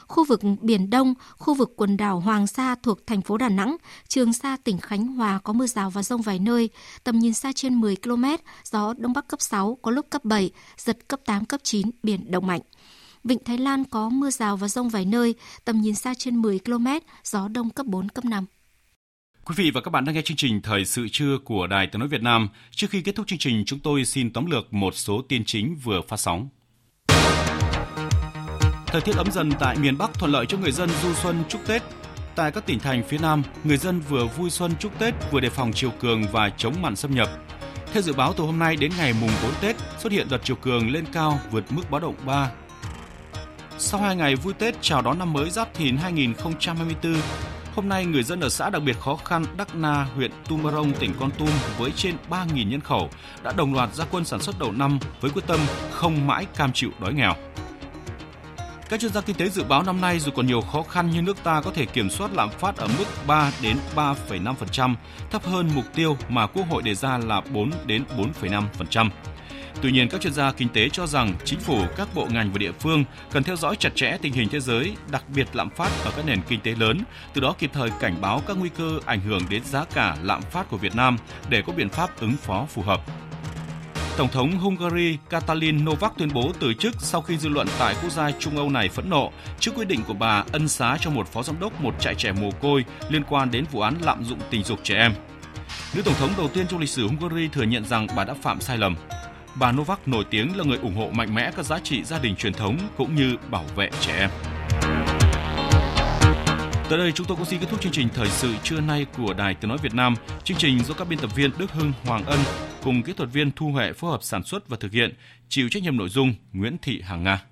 Khu vực Biển Đông, khu vực quần đảo Hoàng Sa thuộc thành phố Đà Nẵng, Trường Sa tỉnh Khánh Hòa có mưa rào và rông vài nơi, tầm nhìn xa trên 10 km, gió Đông Bắc cấp 6, có lúc cấp 7, giật cấp 8, cấp 9, biển động mạnh. Vịnh Thái Lan có mưa rào và rông vài nơi, tầm nhìn xa trên 10 km, gió Đông cấp 4, cấp 5. Quý vị và các bạn đang nghe chương trình Thời sự trưa của Đài Tiếng Nói Việt Nam. Trước khi kết thúc chương trình, chúng tôi xin tóm lược một số tin chính vừa phát sóng. Thời tiết ấm dần tại miền Bắc thuận lợi cho người dân du xuân chúc Tết. Tại các tỉnh thành phía Nam, người dân vừa vui xuân chúc Tết vừa đề phòng chiều cường và chống mặn xâm nhập. Theo dự báo từ hôm nay đến ngày mùng 4 Tết, xuất hiện đợt chiều cường lên cao vượt mức báo động 3. Sau hai ngày vui Tết chào đón năm mới Giáp Thìn 2024, Hôm nay, người dân ở xã đặc biệt khó khăn Đắc Na, huyện Tumorong, tỉnh Con Tum với trên 3.000 nhân khẩu đã đồng loạt ra quân sản xuất đầu năm với quyết tâm không mãi cam chịu đói nghèo. Các chuyên gia kinh tế dự báo năm nay dù còn nhiều khó khăn nhưng nước ta có thể kiểm soát lạm phát ở mức 3 đến 3,5%, thấp hơn mục tiêu mà Quốc hội đề ra là 4 đến 4,5%. Tuy nhiên, các chuyên gia kinh tế cho rằng chính phủ, các bộ ngành và địa phương cần theo dõi chặt chẽ tình hình thế giới, đặc biệt lạm phát ở các nền kinh tế lớn, từ đó kịp thời cảnh báo các nguy cơ ảnh hưởng đến giá cả lạm phát của Việt Nam để có biện pháp ứng phó phù hợp. Tổng thống Hungary Katalin Novak tuyên bố từ chức sau khi dư luận tại quốc gia Trung Âu này phẫn nộ trước quyết định của bà ân xá cho một phó giám đốc một trại trẻ mồ côi liên quan đến vụ án lạm dụng tình dục trẻ em. Nữ tổng thống đầu tiên trong lịch sử Hungary thừa nhận rằng bà đã phạm sai lầm bà Novak nổi tiếng là người ủng hộ mạnh mẽ các giá trị gia đình truyền thống cũng như bảo vệ trẻ em. Tới đây chúng tôi cũng xin kết thúc chương trình thời sự trưa nay của Đài Tiếng nói Việt Nam. Chương trình do các biên tập viên Đức Hưng, Hoàng Ân cùng kỹ thuật viên Thu Huệ phối hợp sản xuất và thực hiện, chịu trách nhiệm nội dung Nguyễn Thị Hằng Nga.